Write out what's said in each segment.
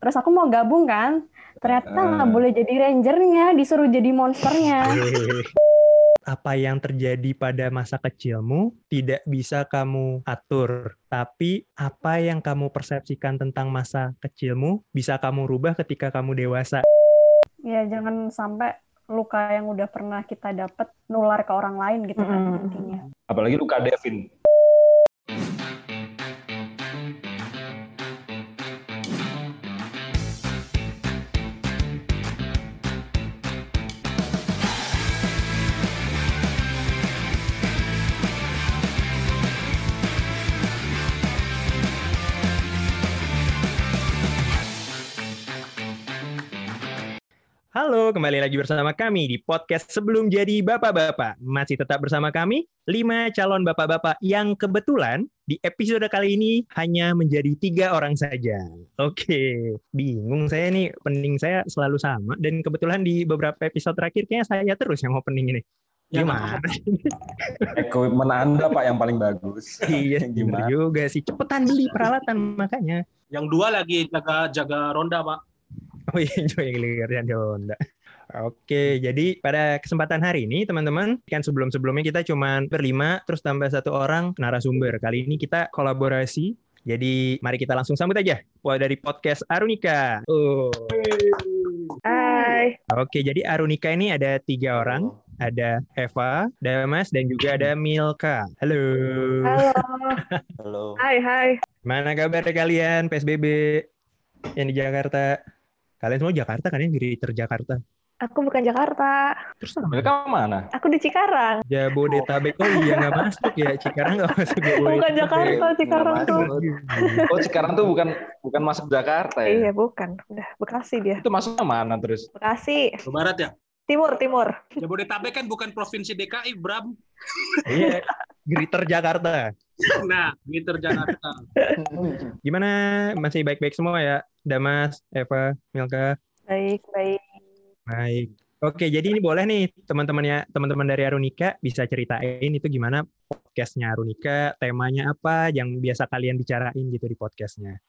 Terus aku mau gabung kan, ternyata nggak Ah. boleh jadi rangernya, disuruh jadi monsternya. Apa yang terjadi pada masa kecilmu tidak bisa kamu atur, tapi apa yang kamu persepsikan tentang masa kecilmu bisa kamu rubah ketika kamu dewasa. Ya jangan sampai luka yang udah pernah kita dapat nular ke orang lain gitu kan intinya. Apalagi Luka Devin. Halo, kembali lagi bersama kami di podcast Sebelum Jadi Bapak-Bapak. Masih tetap bersama kami, lima calon bapak-bapak yang kebetulan di episode kali ini hanya menjadi tiga orang saja. Oke, bingung saya nih, pening saya selalu sama. Dan kebetulan di beberapa episode terakhir kayaknya saya terus yang opening ini. Ya, Gimana? Equipment Anda Pak yang paling bagus. Iya, Gimana? juga sih. Cepetan beli peralatan makanya. Yang dua lagi jaga jaga ronda pak. Oh iya, Joy Giliran Honda. Oke, jadi pada kesempatan hari ini teman-teman, kan sebelum-sebelumnya kita cuma berlima, terus tambah satu orang narasumber. Kali ini kita kolaborasi, jadi mari kita langsung sambut aja. Wah dari podcast Arunika. Oh. Hai. Oke, jadi Arunika ini ada tiga orang. Ada Eva, Damas, dan juga ada Milka. Halo. Halo. Halo. Hai, hai. Mana kabar kalian PSBB yang di Jakarta? Kalian semua Jakarta kan ya, Greater Jakarta. Aku bukan Jakarta. Terus? Mereka mana? Aku di Cikarang. Jabodetabek oh iya nggak masuk ya Cikarang nggak masuk Jabodetabek. Bukan Jakarta, Cikarang tuh. masuk. Oh sekarang tuh bukan bukan masuk Jakarta ya? Iya, bukan. Udah, Bekasi dia. Itu masuknya mana terus? Bekasi. Ke barat ya. Timur, timur. Jabodetabek kan bukan provinsi DKI, Bram. Iya, Greater Jakarta. Nah, gitu Jakarta. Gimana? Masih baik-baik semua ya? Damas, Eva, Milka, Baik, baik. baik. Oke, jadi ini boleh nih teman-temannya, teman-teman dari Arunika bisa ceritain itu gimana podcastnya Arunika, temanya apa yang biasa kalian bicarain gitu di podcastnya.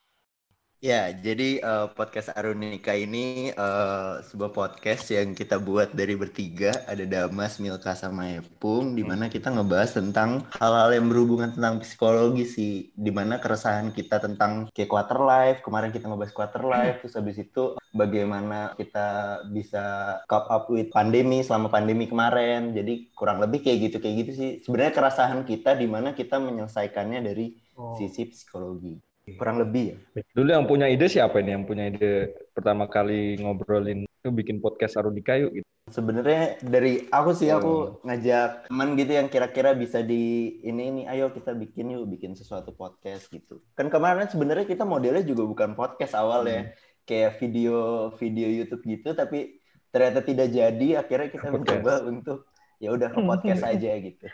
Ya, jadi eh, podcast Arunika ini eh, sebuah podcast yang kita buat dari bertiga, ada Damas, Milka, sama Epung, di mana kita ngebahas tentang hal-hal yang berhubungan tentang psikologi sih, di mana keresahan kita tentang kayak quarter life, kemarin kita ngebahas quarter life, terus habis itu bagaimana kita bisa cope up with pandemi selama pandemi kemarin, jadi kurang lebih kayak gitu kayak gitu sih. Sebenarnya keresahan kita di mana kita menyelesaikannya dari Oh. sisi psikologi, kurang lebih ya. Dulu yang punya ide siapa ini? Yang punya ide pertama kali ngobrolin itu bikin podcast Arudika yuk gitu. Sebenarnya dari aku sih Oh. aku ngajak teman gitu yang kira-kira bisa di ini ini ayo kita bikin yuk bikin sesuatu podcast gitu. Kan kemarin sebenarnya kita modelnya juga bukan podcast awal ya. Hmm. Kayak video video YouTube gitu tapi ternyata tidak jadi akhirnya kita Podcast. mencoba untuk ya udah ke podcast aja gitu.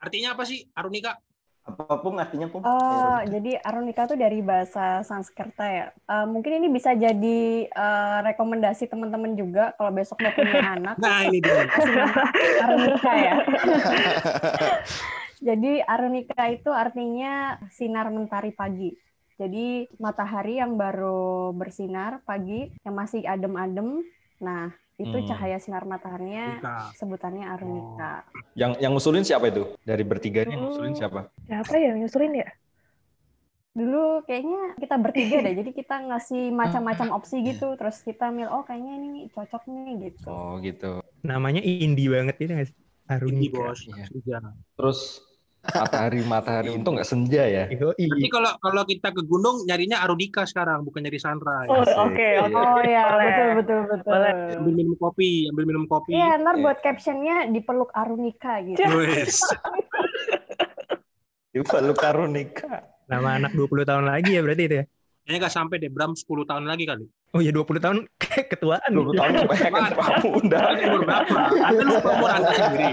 Artinya apa sih Arunika? Apa pun artinya pun. Oh, jadi Arunika tuh dari bahasa Sanskerta ya. Eh, mungkin ini bisa jadi eh, rekomendasi teman-teman juga kalau besok mau punya anak. Nah, ini dia. Arunika ya. Jadi Arunika itu artinya sinar mentari pagi. Jadi matahari yang baru bersinar pagi, yang masih adem-adem. Nah, itu hmm. cahaya sinar mataharinya sebutannya arunika. Oh. Yang yang ngusulin siapa itu? Dari bertiga ini ngusulin siapa? Siapa ya ngusulin ya? Dulu kayaknya kita bertiga deh, jadi kita ngasih hmm. macam-macam opsi gitu, terus kita mil, oh kayaknya ini cocok nih gitu. Oh gitu. Namanya indie banget ini guys. Arunika. Indie bos. Iya. Iya. Terus matahari matahari untung nggak senja ya. Yoi. Berarti kalau kalau kita ke gunung nyarinya Arudika sekarang, bukan nyari sunrise. Oh, Asik. oke, Iya. oke. Oh ya, betul betul betul. Boleh. Ambil minum kopi, ambil minum kopi. Iya, ntar Iya. buat captionnya dipeluk Arunika gitu. Lu Karunika. Nama anak 20 tahun lagi ya berarti itu ya? Kayaknya nggak sampai deh, Bram 10 tahun lagi kali. Oh ya 20 tahun kayak ketuaan. 20 tahun kebanyakan umur berapa? Anda lupa umur Anda sendiri.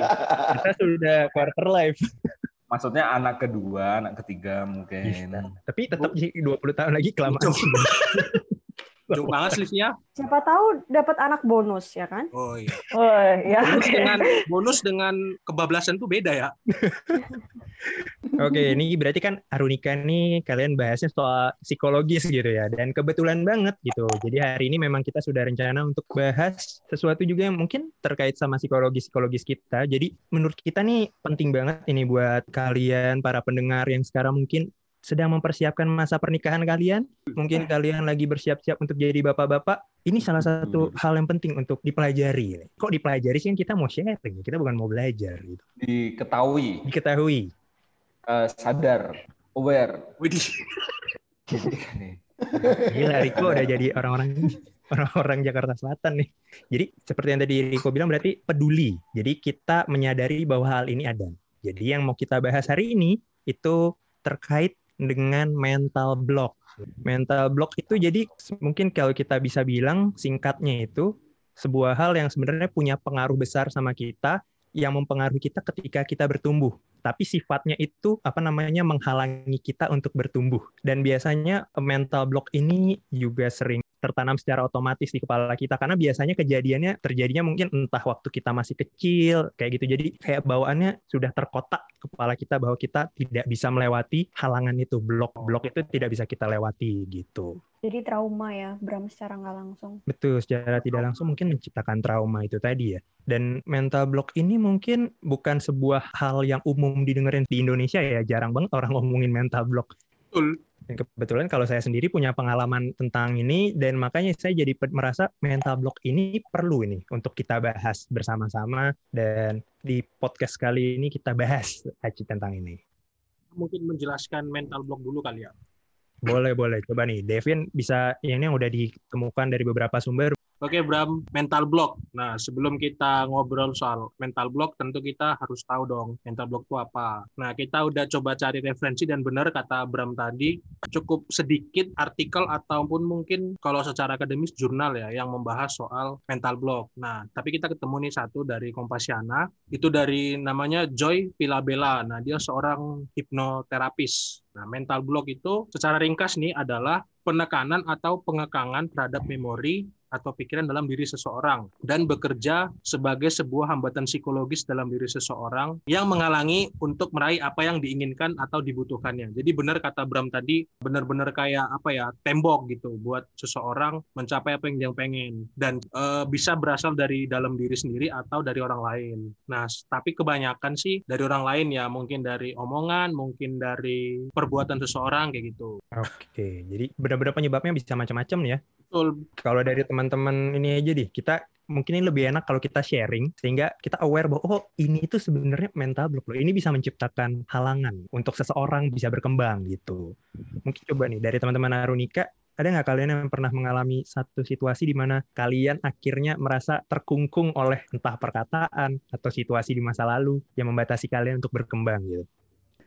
Kita sudah quarter life. Maksudnya anak kedua, anak ketiga mungkin. Tapi tetap sih 20 tahun lagi kelamaan. Jauh banget selisihnya. Siapa tahu dapat anak bonus ya kan? Oh iya. Oh, ya Bonus oke. dengan bonus dengan kebablasan tuh beda ya. Oke, ini berarti kan Arunika nih kalian bahasnya soal psikologis gitu ya. Dan kebetulan banget gitu. Jadi hari ini memang kita sudah rencana untuk bahas sesuatu juga yang mungkin terkait sama psikologis-psikologis kita. Jadi menurut kita nih penting banget ini buat kalian para pendengar yang sekarang mungkin sedang mempersiapkan masa pernikahan kalian. Mungkin kalian lagi bersiap-siap untuk jadi bapak-bapak. Ini salah satu hal yang penting untuk dipelajari. Kok dipelajari sih kan kita mau sharing, kita bukan mau belajar gitu. Diketahui, Diketahui. Eh, sadar, aware. Widih. Gila Riko udah jadi orang-orang orang-orang Jakarta Selatan nih. Jadi seperti yang tadi Riko bilang berarti peduli. Jadi kita menyadari bahwa hal ini ada. Jadi yang mau kita bahas hari ini itu terkait dengan mental block. Mental block itu jadi mungkin kalau kita bisa bilang singkatnya itu sebuah hal yang sebenarnya punya pengaruh besar sama kita yang mempengaruhi kita ketika kita bertumbuh. Tapi sifatnya itu apa namanya menghalangi kita untuk bertumbuh. Dan biasanya mental block ini juga sering tertanam secara otomatis di kepala kita karena biasanya kejadiannya terjadinya mungkin entah waktu kita masih kecil kayak gitu. Jadi kayak bawaannya sudah terkotak kepala kita bahwa kita tidak bisa melewati halangan itu, blok-blok itu tidak bisa kita lewati gitu. Jadi trauma ya, Bram secara nggak langsung. Betul, secara tidak langsung mungkin menciptakan trauma itu tadi ya. Dan mental block ini mungkin bukan sebuah hal yang umum didengerin di Indonesia ya. Jarang banget orang ngomongin mental block. Betul. Dan kebetulan kalau saya sendiri punya pengalaman tentang ini dan makanya saya jadi merasa mental block ini perlu ini untuk kita bahas bersama-sama dan di podcast kali ini kita bahas Aci tentang ini. Mungkin menjelaskan mental block dulu kali ya. Boleh, boleh. Coba nih, Devin bisa ini yang udah ditemukan dari beberapa sumber. Oke Bram, mental block. Nah sebelum kita ngobrol soal mental block, tentu kita harus tahu dong mental block itu apa. Nah kita udah coba cari referensi dan benar kata Bram tadi, cukup sedikit artikel ataupun mungkin kalau secara akademis jurnal ya yang membahas soal mental block. Nah tapi kita ketemu nih satu dari Kompasiana, itu dari namanya Joy Pilabella. Nah dia seorang hipnoterapis. Nah mental block itu secara ringkas nih adalah penekanan atau pengekangan terhadap memori atau pikiran dalam diri seseorang dan bekerja sebagai sebuah hambatan psikologis dalam diri seseorang yang menghalangi untuk meraih apa yang diinginkan atau dibutuhkannya. Jadi benar kata Bram tadi, benar-benar kayak apa ya tembok gitu buat seseorang mencapai apa yang dia pengen dan eh, bisa berasal dari dalam diri sendiri atau dari orang lain. Nah, tapi kebanyakan sih dari orang lain ya, mungkin dari omongan, mungkin dari perbuatan seseorang kayak gitu. Oke, jadi benar-benar penyebabnya bisa macam-macam ya. Betul, Kalau dari teman-teman ini aja deh, kita mungkin ini lebih enak kalau kita sharing sehingga kita aware bahwa oh ini itu sebenarnya mental block loh. Ini bisa menciptakan halangan untuk seseorang bisa berkembang gitu. Mungkin coba nih dari teman-teman Arunika, ada nggak kalian yang pernah mengalami satu situasi di mana kalian akhirnya merasa terkungkung oleh entah perkataan atau situasi di masa lalu yang membatasi kalian untuk berkembang gitu?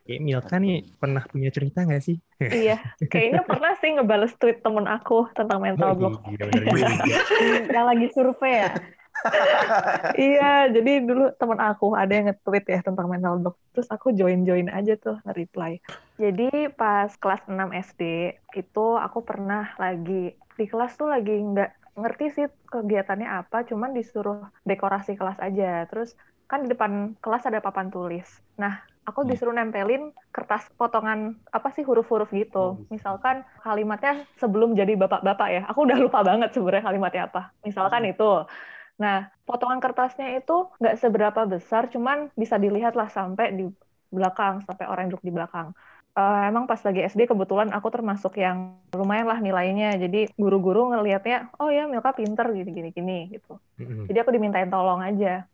Kayak Milka nih pernah punya cerita nggak sih? Iya, kayaknya pernah sih ngebales tweet temen aku tentang mental block. Iya, yang lagi survei ya. iya, jadi dulu temen aku ada yang nge-tweet ya tentang mental block. Terus aku join-join aja tuh nge-reply. Jadi pas kelas 6 SD itu aku pernah lagi di kelas tuh lagi nggak ngerti sih kegiatannya apa, cuman disuruh dekorasi kelas aja. Terus kan di depan kelas ada papan tulis. Nah, aku disuruh nempelin kertas potongan apa sih huruf-huruf gitu. Misalkan kalimatnya sebelum jadi bapak-bapak ya. Aku udah lupa banget sebenarnya kalimatnya apa. Misalkan itu. Nah, potongan kertasnya itu nggak seberapa besar, cuman bisa dilihat lah sampai di belakang, sampai orang duduk di belakang. Eh, emang pas lagi SD kebetulan aku termasuk yang lumayan lah nilainya. Jadi guru-guru ngelihatnya, oh ya Milka pinter gini-gini gini gitu. Jadi aku dimintain tolong aja.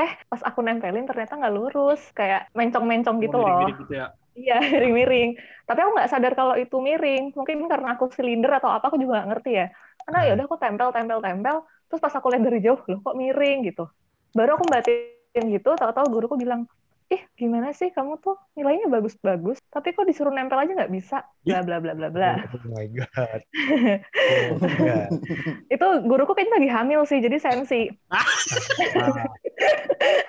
Eh, pas aku nempelin ternyata nggak lurus, kayak mencong-mencong gitu Oh, loh. gitu ya. Iya, miring-miring. Tapi aku nggak sadar kalau itu miring. Mungkin karena aku silinder atau apa, aku juga nggak ngerti ya. Karena ya udah aku tempel, tempel, tempel. Terus pas aku lihat dari jauh, loh kok miring gitu. Baru aku batin gitu, tahu-tahu guruku bilang, ih gimana sih kamu tuh nilainya bagus-bagus, tapi kok disuruh nempel aja nggak bisa, bla bla bla bla bla. Oh my god. Oh my god. Itu guruku kayaknya lagi hamil sih, jadi sensi. Ah,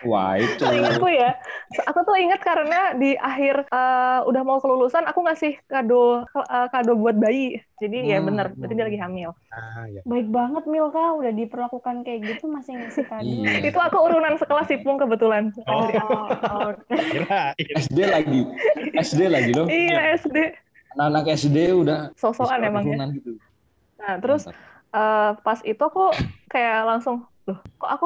Wah itu. Ingatku ya, aku tuh ingat karena di akhir eh, udah mau kelulusan, aku ngasih kado eh, kado buat bayi. Jadi ya Hmm, bener, berarti dia hmm. lagi hamil. ah, ya. Baik banget Milka, udah diperlakukan kayak gitu masih ngasih kado. Iya. Itu aku urunan sekelas Ipung kebetulan. Oh. Oh, oh. SD lagi. SD lagi loh. Iya SD. Anak-anak SD udah So-soan emang ya. turunan gitu. Nah, terus eh, pas itu aku kayak langsung, loh kok aku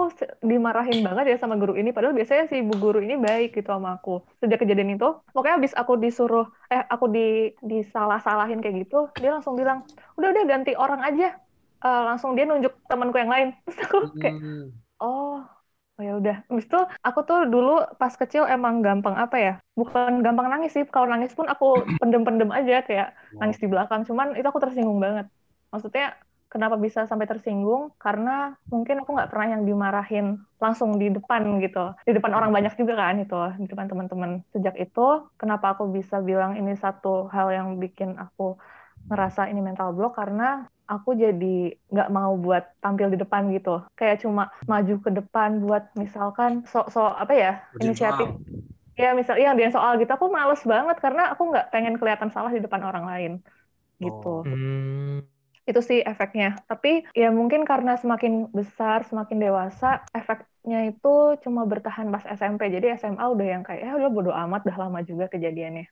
dimarahin banget ya sama guru ini, padahal biasanya si ibu guru ini baik gitu sama aku. Sejak kejadian itu, pokoknya habis aku disuruh, eh aku di disalah-salahin kayak gitu, dia langsung bilang, udah udah ganti orang aja. Eh, langsung dia nunjuk temanku yang lain. Terus aku kayak, Hmm. oh, oh ya udah. Habis itu aku tuh dulu pas kecil emang gampang apa ya? Bukan gampang nangis sih. Kalau nangis pun aku pendem-pendem aja kayak nangis di belakang. Cuman itu aku tersinggung banget. Maksudnya kenapa bisa sampai tersinggung? Karena mungkin aku nggak pernah yang dimarahin langsung di depan gitu. Di depan orang banyak juga kan itu, di depan teman-teman. Sejak itu, kenapa aku bisa bilang ini satu hal yang bikin aku ngerasa ini mental block karena aku jadi nggak mau buat tampil di depan gitu. Kayak cuma maju ke depan buat misalkan sok-sok apa ya, inisiatif soal. Ya, misal iya dia soal gitu aku males banget karena aku nggak pengen kelihatan salah di depan orang lain. Gitu. Hmm, Itu sih efeknya. Tapi ya mungkin karena semakin besar, semakin dewasa, efeknya itu cuma bertahan pas SMP. Jadi SMA udah yang kayak ya udah bodo amat, udah lama juga kejadiannya.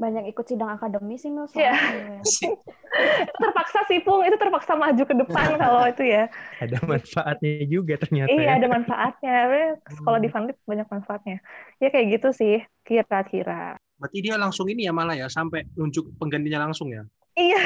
banyak ikut sidang akademi sih Mil Iya. Itu terpaksa sih, Pung. Itu terpaksa maju ke depan kalau itu ya. ada manfaatnya juga ternyata Iya, ya. ada manfaatnya. Sekolah di Vanlit banyak manfaatnya. Ya kayak gitu sih, kira-kira. Berarti dia langsung ini ya malah ya sampai nunjuk penggantinya langsung ya. Iya.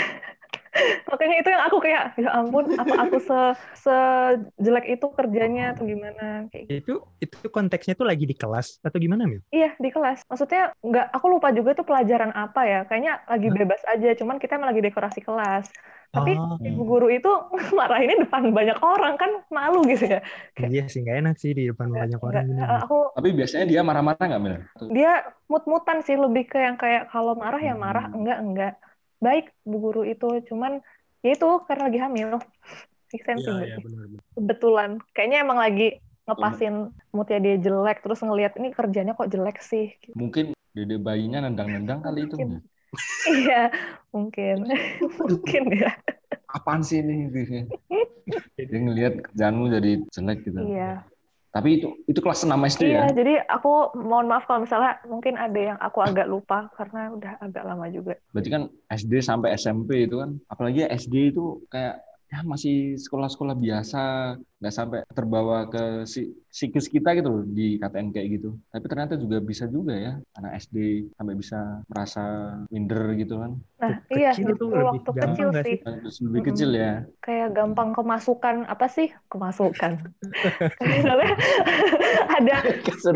Makanya itu yang aku kayak, ya ampun, apa aku se sejelek itu kerjanya atau gimana kayak gitu. Itu itu konteksnya tuh lagi di kelas atau gimana, Mil? Iya, di kelas. Maksudnya nggak, aku lupa juga itu pelajaran apa ya. Kayaknya lagi bebas aja, cuman kita emang lagi dekorasi kelas. Tapi Oh. ibu guru itu marahinnya depan banyak orang kan malu gitu ya. Iya sih, nggak enak sih di depan banyak orang gini. eh, aku Tapi biasanya dia marah-marah nggak Mil? dia mut-mutan sih lebih ke yang kayak kalau marah ya marah, enggak enggak. Baik bu guru itu, cuman ya itu karena lagi hamil. Make sense Iya, iya benar. benar. Kebetulan. Kayaknya emang lagi ngepasin moodnya dia jelek, terus ngelihat ini kerjanya kok jelek sih. Gitu. Mungkin dede bayinya nendang-nendang kali itu. Mungkin. Iya, mungkin. mungkin ya. Apaan sih ini? Gitu. Dia ngelihat kerjaanmu jadi jelek gitu. Iya. Tapi itu itu kelas 6 SD Iya, ya? jadi aku mohon maaf kalau misalnya mungkin ada yang aku agak lupa karena udah agak lama juga. Berarti kan SD sampai SMP itu kan, apalagi SD itu kayak ya masih sekolah-sekolah biasa, nggak sampai terbawa ke si- psikis kita gitu loh di KTN kayak gitu. Tapi ternyata juga bisa juga ya anak SD sampai bisa merasa minder gitu kan. Nah, iya, kecil lebih waktu gampang kecil sih. Terus lebih Mm-mm. kecil ya. kayak gampang kemasukan apa sih kemasukan ada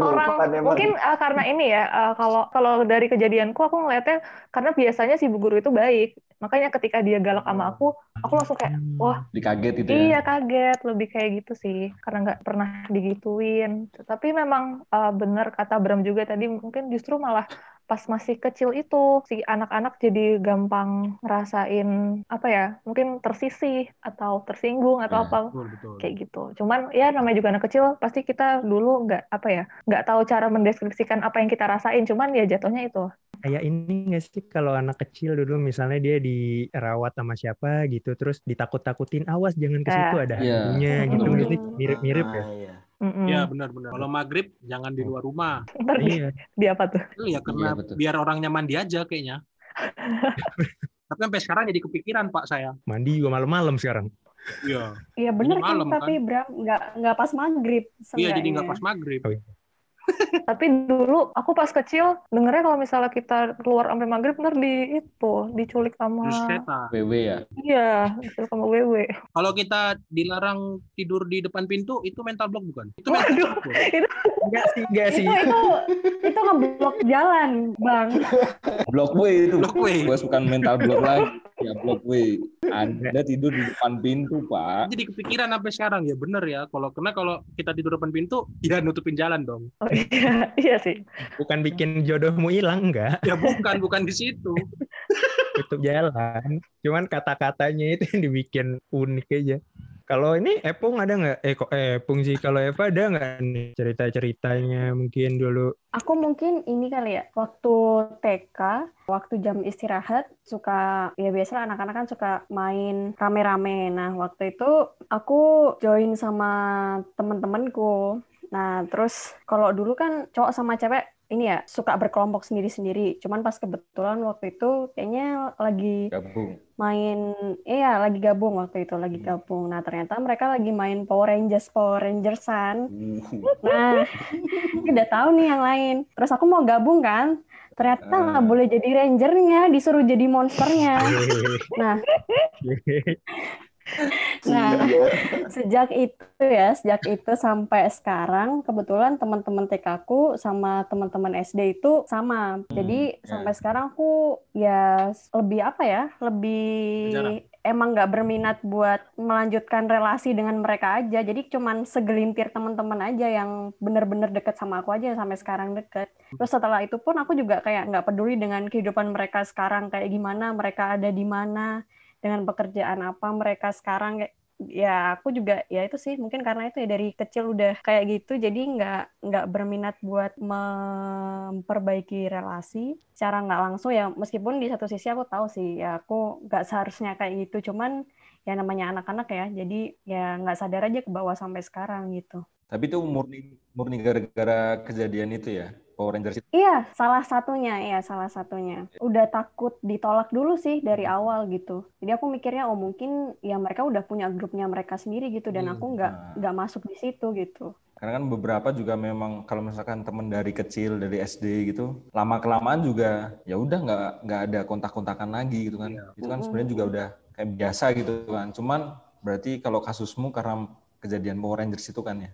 orang mungkin uh, karena ini ya uh, kalau kalau dari kejadianku aku ngeliatnya karena biasanya si bu guru itu baik makanya ketika dia galak sama aku aku langsung kayak Hmm. wah Dikaget gitu ya. iya kaget lebih kayak gitu sih karena nggak pernah digituin tapi memang uh, benar kata Bram juga tadi mungkin justru malah pas masih kecil itu si anak-anak jadi gampang ngerasain apa ya mungkin tersisih atau tersinggung atau Ya. apa Betul, betul. kayak gitu. Cuman ya namanya juga anak kecil pasti kita dulu nggak apa ya nggak tahu cara mendeskripsikan apa yang kita rasain. Cuman ya jatuhnya itu. Kayak ini nggak sih kalau anak kecil dulu misalnya dia dirawat sama siapa gitu, terus ditakut-takutin, awas jangan ke situ ada Iya. hantunya gitu Mm-mm. nggak sih? Mirip-mirip ya. Ah, iya. Mm-mm. Iya benar-benar. Kalau maghrib jangan di luar rumah. Ntar di, Iya. di apa tuh? Iya karena Iya, betul. biar orangnya mandi aja kayaknya. Tapi sampai sekarang jadi kepikiran Pak saya. Mandi juga malam-malam sekarang. Iya. Iya bener kan, malam, tapi Bram nggak nggak pas maghrib. Iya jadi nggak pas maghrib. Tapi dulu aku pas kecil dengernya kalau misalnya kita keluar sampai maghrib ntar di itu diculik sama. WW ya. iya diculik sama wewe. Kalau kita dilarang tidur di depan pintu itu mental block bukan? Itu Waduh. mental block. loh. Enggak sih, enggak Itu sih. itu itu ngeblok jalan, Bang. Block W itu. Block W. Bos bukan mental block lagi. Ya blok we. Anda tidur di depan pintu, Pak. Jadi kepikiran sampai sekarang ya bener ya. Kalau kena kalau kita tidur depan pintu, ya nutupin jalan dong. Oh iya, iya sih. Bukan bikin jodohmu hilang, enggak. Ya bukan, bukan di situ. Tutup jalan. Cuman kata-katanya itu yang dibikin unik aja. Kalau ini Epung ada nggak? Eh kok Epung sih? Kalau Eva ada nggak nih cerita-ceritanya mungkin dulu? Aku mungkin ini kali ya, waktu TK, waktu jam istirahat, suka, ya biasa anak-anak kan suka main rame-rame. Nah, waktu itu aku join sama temen-temenku. Nah, terus kalau dulu kan cowok sama cewek ini ya suka berkelompok sendiri-sendiri. Cuman pas kebetulan waktu itu kayaknya lagi Gabung. main, iya lagi gabung waktu itu lagi gabung. Nah ternyata mereka lagi main Power Rangers Power Rangersan. Nah udah tahu nih yang lain. Terus aku mau gabung kan, ternyata nggak Ah. boleh jadi rangernya, disuruh jadi monsternya. Nah Nah, sejak itu ya, sejak itu sampai sekarang, kebetulan teman-teman TK ku sama teman-teman SD itu sama. Jadi ya. sampai sekarang aku ya lebih apa ya, lebih Jarang. emang nggak berminat buat melanjutkan relasi dengan mereka aja. Jadi cuman segelintir teman-teman aja yang bener-bener deket sama aku aja sampai sekarang deket. Terus setelah itu pun aku juga kayak nggak peduli dengan kehidupan mereka sekarang kayak gimana, mereka ada di mana dengan pekerjaan apa mereka sekarang kayak ya aku juga ya itu sih mungkin karena itu ya dari kecil udah kayak gitu jadi nggak nggak berminat buat memperbaiki relasi secara nggak langsung ya meskipun di satu sisi aku tahu sih ya aku nggak seharusnya kayak gitu cuman ya namanya anak-anak ya jadi ya nggak sadar aja ke bawah sampai sekarang gitu. Tapi itu murni murni gara-gara kejadian itu ya, Power Rangers itu. Iya, salah satunya, iya salah satunya. Udah takut ditolak dulu sih dari awal gitu. Jadi aku mikirnya, oh mungkin ya mereka udah punya grupnya mereka sendiri gitu, dan Hmm, aku nggak nah. nggak masuk di situ gitu. Karena kan beberapa juga memang kalau misalkan teman dari kecil dari SD gitu, lama kelamaan juga ya udah nggak nggak ada kontak-kontakan lagi gitu kan. Itu kan sebenarnya juga udah kayak biasa gitu kan. Cuman berarti kalau kasusmu karena kejadian Power Rangers itu kan ya.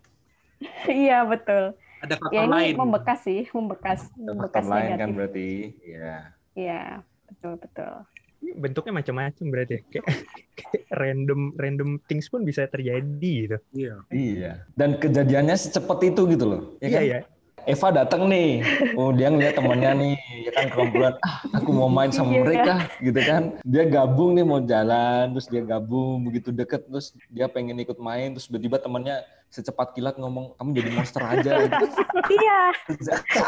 Iya betul. Ada faktor Ya ini lain. membekas sih, membekas, Ada faktor membekas lain kan negatif. berarti. Ya. Iya, betul betul. Bentuknya macam-macam berarti ya. Kayak, kayak random random things pun bisa terjadi gitu. Iya. Iya. Dan kejadiannya secepat itu gitu loh. Ya Iya kan? ya. Eva datang nih, oh dia ngeliat temennya nih, ya kan kerombolan, ah aku mau main sama Iya. mereka, gitu kan. Dia gabung nih mau jalan, terus dia gabung begitu deket, terus dia pengen ikut main, terus tiba-tiba temennya secepat kilat ngomong, kamu jadi monster aja. Gitu. Iya,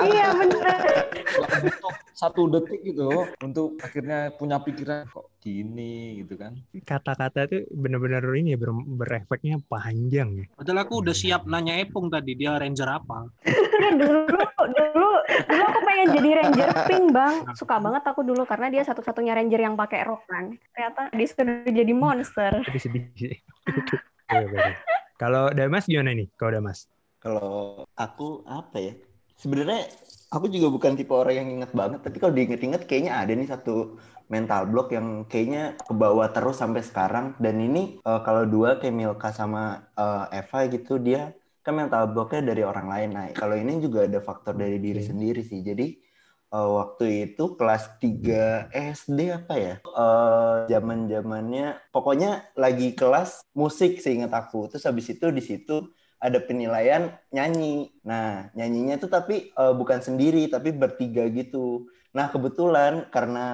iya benar. Butuh satu detik gitu untuk akhirnya punya pikiran kok gini gitu kan. Kata-kata tuh bener-bener ini ya ber- berefeknya panjang ya. Padahal aku udah siap nanya Epung tadi, dia ranger apa. Iya dulu, dulu, dulu aku pengen jadi ranger pink bang. Suka banget aku dulu karena dia satu-satunya ranger yang pakai rok kan. Ternyata disuruh jadi monster. Tapi sedih sih. Iya, betul. Kalau Damas gimana nih? Kalau Damas? Kalau aku apa ya? Sebenarnya aku juga bukan tipe orang yang inget banget, tapi kalau diinget-inget kayaknya ada nih satu mental block yang kayaknya kebawa terus sampai sekarang. Dan ini eh, kalau dua kayak Milka sama eh, Eva gitu dia kan mental blocknya dari orang lain. Nah kalau ini juga ada faktor dari diri sendiri sih. Jadi eh, waktu itu kelas 3 SD apa ya? Eh zaman zamannya pokoknya lagi kelas musik seingat aku. Terus habis itu di situ ada penilaian nyanyi. Nah, nyanyinya tuh tapi eh, bukan sendiri, tapi bertiga gitu. Nah, kebetulan karena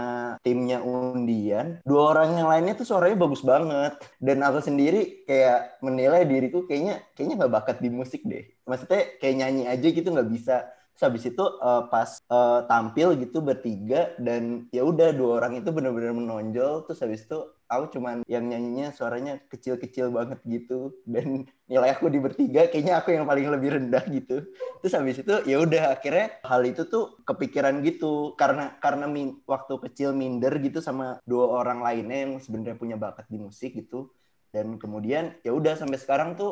timnya undian, dua orang yang lainnya tuh suaranya bagus banget. Dan aku sendiri kayak menilai diriku kayaknya kayaknya nggak bakat di musik deh. Maksudnya kayak nyanyi aja gitu nggak bisa. Habis itu eh, pas eh, tampil gitu bertiga dan ya udah dua orang itu benar-benar menonjol. Terus habis itu aku cuman yang nyanyinya suaranya kecil-kecil banget gitu. Dan nilai aku di bertiga kayaknya aku yang paling lebih rendah gitu. Terus habis itu ya udah akhirnya hal itu tuh kepikiran gitu. Karena karena min- waktu kecil minder gitu sama dua orang lainnya yang sebenarnya punya bakat di musik gitu. Dan kemudian ya udah sampai sekarang tuh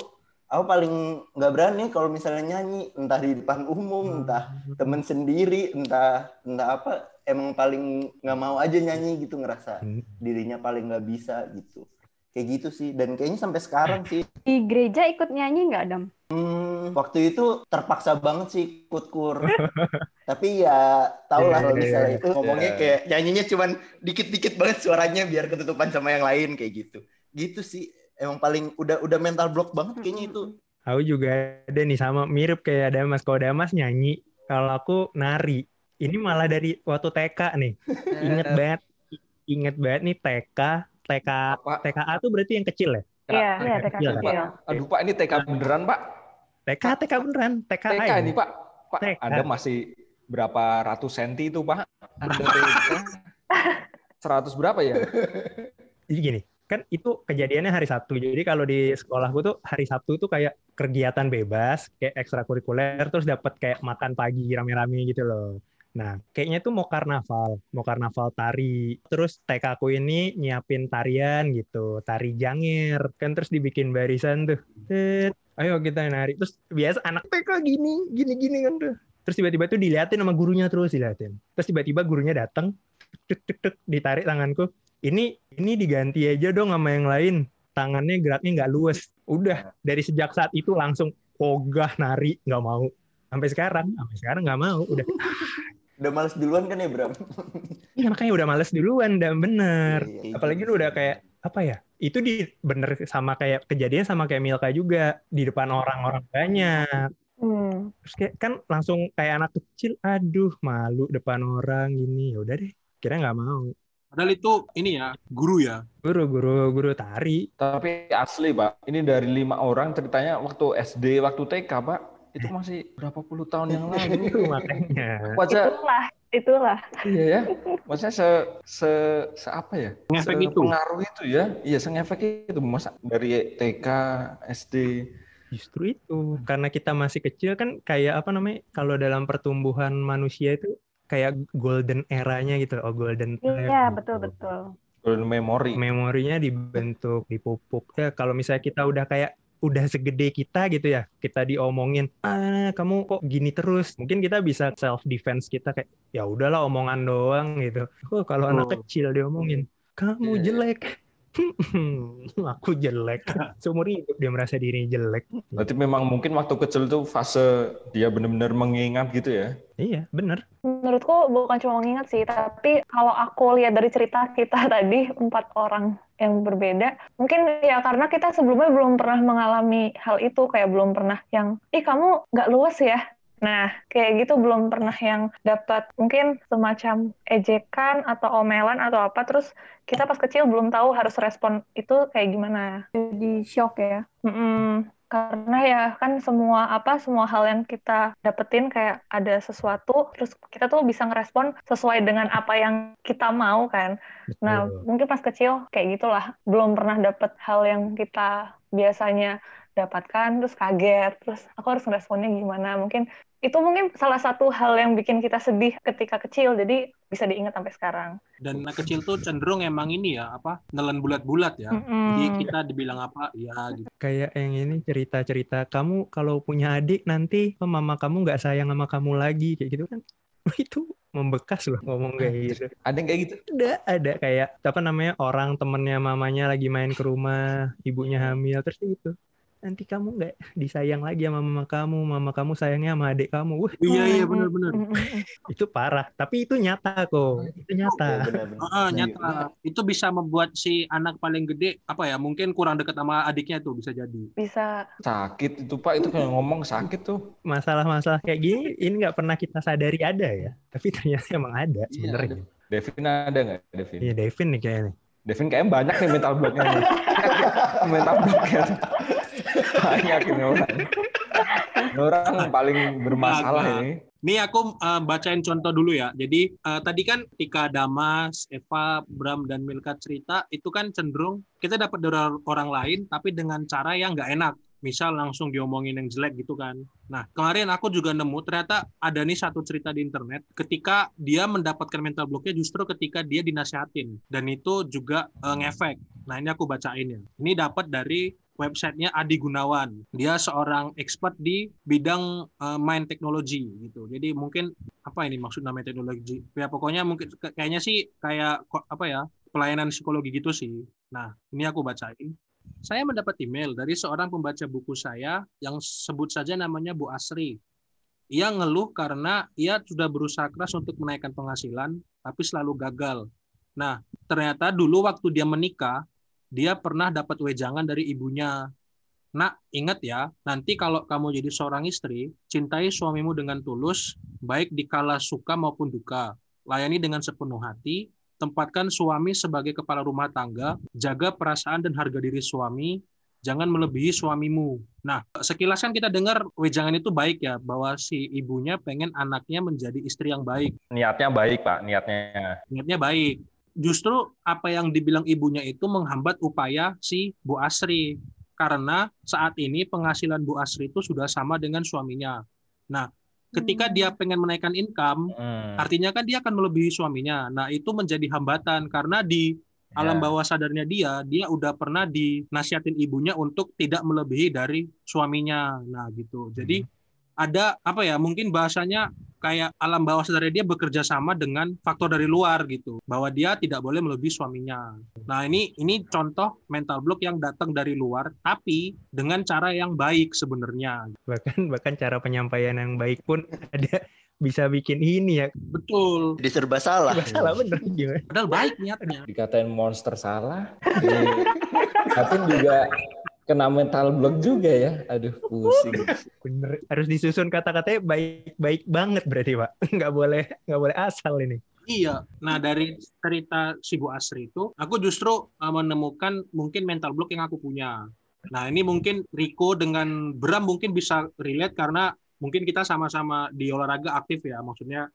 aku paling nggak berani kalau misalnya nyanyi entah di depan umum entah temen sendiri entah entah apa emang paling nggak mau aja nyanyi gitu ngerasa Hmm. dirinya paling nggak bisa gitu kayak gitu sih dan kayaknya sampai sekarang sih Di gereja ikut nyanyi nggak, Dam? Hmm, waktu itu terpaksa banget sih ikut kur. Tapi ya tau lah kalau Iya, iya, misalnya iya. itu ngomongnya Iya. kayak nyanyinya cuman dikit-dikit banget suaranya biar ketutupan sama yang lain kayak gitu. Gitu sih. Emang paling udah udah mental block banget kayaknya itu. Aku juga ada nih sama mirip kayak Damas. Kalau Damas nyanyi, kalau aku nari. Ini malah dari waktu TK nih. Ingat banget, inget banget nih TK, TK, Pak, TKA tuh berarti yang kecil ya? Iya, Iya, TK Iya, kecil. aduh Pak ini TK beneran Pak. TK, TK beneran, TKA TK ya? ini Pak. Pak, TK. Anda masih berapa ratus senti itu Pak? Anda TK. Seratus berapa ya? Jadi gini, kan itu kejadiannya hari Sabtu. Jadi kalau di sekolahku tuh hari Sabtu tuh kayak kegiatan bebas, kayak ekstrakurikuler, terus dapat kayak makan pagi rame-rame gitu loh. Nah, kayaknya tuh mau karnaval, mau karnaval tari. Terus TK aku ini nyiapin tarian gitu, tari jangir. Kan terus dibikin barisan tuh. Tet, ayo kita nari. Terus biasa anak TK gini, gini-gini kan tuh. Terus tiba-tiba tuh diliatin sama gurunya terus diliatin. Terus tiba-tiba gurunya datang, tek tek tek ditarik tanganku. Ini ini diganti aja dong sama yang lain. Tangannya geraknya nggak luas. Udah dari sejak saat itu langsung ogah nari nggak mau. Sampai sekarang, sampai sekarang nggak mau. Udah Udah males duluan kan ya, Bram? Iya makanya udah males duluan dan bener. Iya, iya, Apalagi iya. lu udah kayak apa ya? Itu di bener sama kayak kejadian sama kayak Milka juga di depan orang-orang banyak. Hmm. Terus kayak kan langsung kayak anak kecil, aduh malu depan orang gini. Ya udah deh, kira nggak mau. Padahal itu ini ya, guru ya. Guru guru guru tari. Tapi asli Pak, ini dari lima orang ceritanya waktu SD, waktu TK Pak. Itu masih berapa puluh tahun yang lalu. Itu makanya. Wajah, Itulah, itulah. iya ya. Maksudnya se, se, se apa ya? Ngefek itu. Pengaruh itu ya. Iya, sengefek itu. Masa dari TK, SD. Justru itu karena kita masih kecil kan kayak apa namanya? Kalau dalam pertumbuhan manusia itu kayak golden eranya gitu. Oh golden time. Iya, gitu. betul betul. Golden memory. memorinya dibentuk, dipupuk. Ya kalau misalnya kita udah kayak udah segede kita gitu ya, kita diomongin, ah kamu kok gini terus. Mungkin kita bisa self defense kita kayak ya udahlah omongan doang gitu. Oh kalau anak Betul. kecil diomongin, kamu Iya. jelek. aku jelek. Seumur hidup dia merasa dirinya jelek. Berarti memang mungkin waktu kecil itu fase dia benar-benar mengingat gitu ya. Iya, bener. Menurutku bukan cuma mengingat sih, tapi kalau aku lihat dari cerita kita tadi, empat orang yang berbeda, mungkin ya karena kita sebelumnya belum pernah mengalami hal itu, kayak belum pernah yang, ih kamu nggak luas ya? Nah, kayak gitu belum pernah yang dapat mungkin semacam ejekan atau omelan atau apa, terus kita pas kecil belum tahu harus respon itu kayak gimana. Jadi shock ya. Mm-mm. Karena ya kan semua apa semua hal yang kita dapetin kayak ada sesuatu terus kita tuh bisa ngerespon sesuai dengan apa yang kita mau kan. Nah, Betul. mungkin pas kecil kayak gitulah, belum pernah dapet hal yang kita biasanya dapatkan terus kaget, terus aku harus ngeresponnya gimana. Mungkin itu mungkin salah satu hal yang bikin kita sedih ketika kecil, jadi bisa diingat sampai sekarang. Dan anak kecil tuh cenderung emang ini ya, apa, nelen bulat-bulat ya. Mm-mm. Jadi kita dibilang apa, ya gitu. Kayak yang ini cerita-cerita kamu kalau punya adik nanti mama kamu nggak sayang sama kamu lagi kayak gitu kan. Itu membekas loh ngomong kayak gitu. Ada yang kayak gitu? ada ada kayak apa namanya orang temennya mamanya lagi main ke rumah ibunya hamil terus gitu nanti kamu nggak disayang lagi sama mama kamu mama kamu sayangnya sama adik kamu Wah, Iya, iya, benar-benar. Mm-mm. itu parah tapi itu nyata kok itu nyata Iya, benar-benar. Heeh, nyata. Itu bisa membuat si anak paling gede, apa ya, mungkin kurang dekat sama adiknya tuh, bisa jadi. Bisa Sakit itu Pak, itu kayak ngomong sakit tuh. masalah-masalah kayak gini ini nggak pernah kita sadari ada ya tapi ternyata emang ada Iya, sebenarnya Devin ada nggak Devin? iya Devin nih kayaknya Devin kayaknya banyak nih mental blocknya nih. mental blocknya. Banyak ini orang. Orang paling bermasalah Agak. ini. Nih aku eh, bacain contoh dulu ya. Jadi eh, tadi kan ketika Damas, Eva, Bram, dan Milka cerita, itu kan cenderung kita dapat dari orang lain, tapi dengan cara yang nggak enak. Misal langsung diomongin yang jelek gitu kan. Nah, kemarin aku juga nemu ternyata ada nih satu cerita di internet ketika dia mendapatkan mental blocknya justru ketika dia dinasihatin. Dan itu juga eh, ngefek. Nah, ini aku bacain ya. Ini dapat dari websitenya Adi Gunawan. Dia seorang expert di bidang eh, mind technology gitu. Jadi mungkin apa ini maksud namanya teknologi? Ya pokoknya mungkin kayaknya sih kayak apa ya pelayanan psikologi gitu sih. Nah, ini aku bacain. Saya mendapat email dari seorang pembaca buku saya yang sebut saja namanya Bu Asri. Ia ngeluh karena ia sudah berusaha keras untuk menaikkan penghasilan, tapi selalu gagal. Nah, ternyata dulu waktu dia menikah, dia pernah dapat wejangan dari ibunya. Nak, ingat ya, nanti kalau kamu jadi seorang istri, cintai suamimu dengan tulus, baik di kala suka maupun duka. Layani dengan sepenuh hati, tempatkan suami sebagai kepala rumah tangga, jaga perasaan dan harga diri suami, jangan melebihi suamimu. Nah, sekilas kan kita dengar wejangan itu baik ya, bahwa si ibunya pengen anaknya menjadi istri yang baik. Niatnya baik, Pak, niatnya. Niatnya baik. Justru apa yang dibilang ibunya itu menghambat upaya si Bu Asri. Karena saat ini penghasilan Bu Asri itu sudah sama dengan suaminya. Nah, ketika dia pengen menaikkan income, Hmm. artinya kan dia akan melebihi suaminya. Nah, itu menjadi hambatan karena di alam Ya. bawah sadarnya dia, dia udah pernah dinasihatin ibunya untuk tidak melebihi dari suaminya. Nah, gitu. Jadi ada apa ya? Mungkin bahasanya kayak alam bawah sadarnya dia bekerja sama dengan faktor dari luar gitu, bahwa dia tidak boleh melebihi suaminya. Nah, ini ini contoh mental block yang datang dari luar tapi dengan cara yang baik sebenarnya. Bahkan bahkan cara penyampaian yang baik pun ada bisa bikin ini ya. Betul. Jadi serba salah. Bener gimana? Padahal baik niatnya. Dikatain monster salah. Ini Fatin juga kena mental block juga ya. Aduh, pusing. Bener. Harus disusun kata-katanya baik-baik banget berarti Pak. Nggak boleh nggak boleh asal ini. Iya. Nah dari cerita si Bu Asri itu, aku justru uh, menemukan mungkin mental block yang aku punya. Nah ini mungkin Riko dengan Bram mungkin bisa relate karena mungkin kita sama-sama di olahraga aktif ya. Maksudnya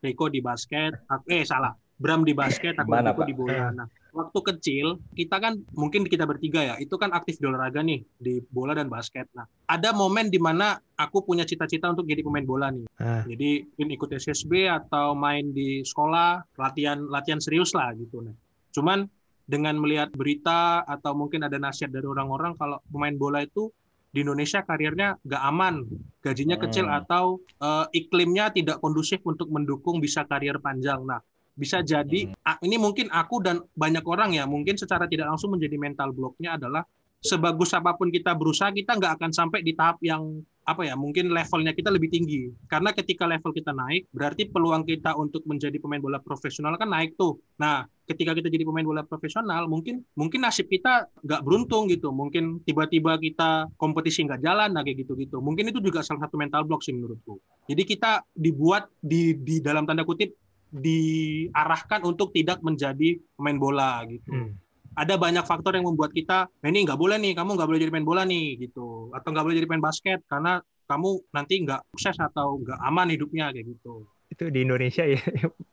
Riko di basket, aku- eh salah, Bram di basket, aku Mana, Pak? di bola. Nah waktu kecil kita kan mungkin kita bertiga ya, itu kan aktif di olahraga nih di bola dan basket. Nah ada momen di mana aku punya cita-cita untuk jadi pemain bola nih. Ah. Jadi mungkin ikut SSB atau main di sekolah, latihan latihan serius lah gitu. Nah, cuman dengan melihat berita atau mungkin ada nasihat dari orang-orang kalau pemain bola itu di Indonesia karirnya nggak aman, gajinya Hmm. kecil atau eh, iklimnya tidak kondusif untuk mendukung bisa karir panjang. Nah, bisa jadi a- ini mungkin aku dan banyak orang ya mungkin secara tidak langsung menjadi mental blocknya adalah sebagus apa pun kita berusaha kita nggak akan sampai di tahap yang apa ya mungkin levelnya kita lebih tinggi. Karena ketika level kita naik berarti peluang kita untuk menjadi pemain bola profesional kan naik tuh. Nah ketika kita jadi pemain bola profesional mungkin mungkin nasib kita nggak beruntung gitu. Mungkin tiba-tiba kita kompetisi nggak jalan nah kayak gitu-gitu. Mungkin itu juga salah satu mental block sih menurutku. Jadi kita dibuat di di dalam tanda kutip diarahkan untuk tidak menjadi pemain bola gitu Hmm. ada banyak faktor yang membuat kita "Eh, ini nggak boleh nih kamu nggak boleh jadi pemain bola nih gitu atau nggak boleh jadi pemain basket karena kamu nanti nggak sukses atau nggak aman hidupnya kayak gitu Itu di Indonesia ya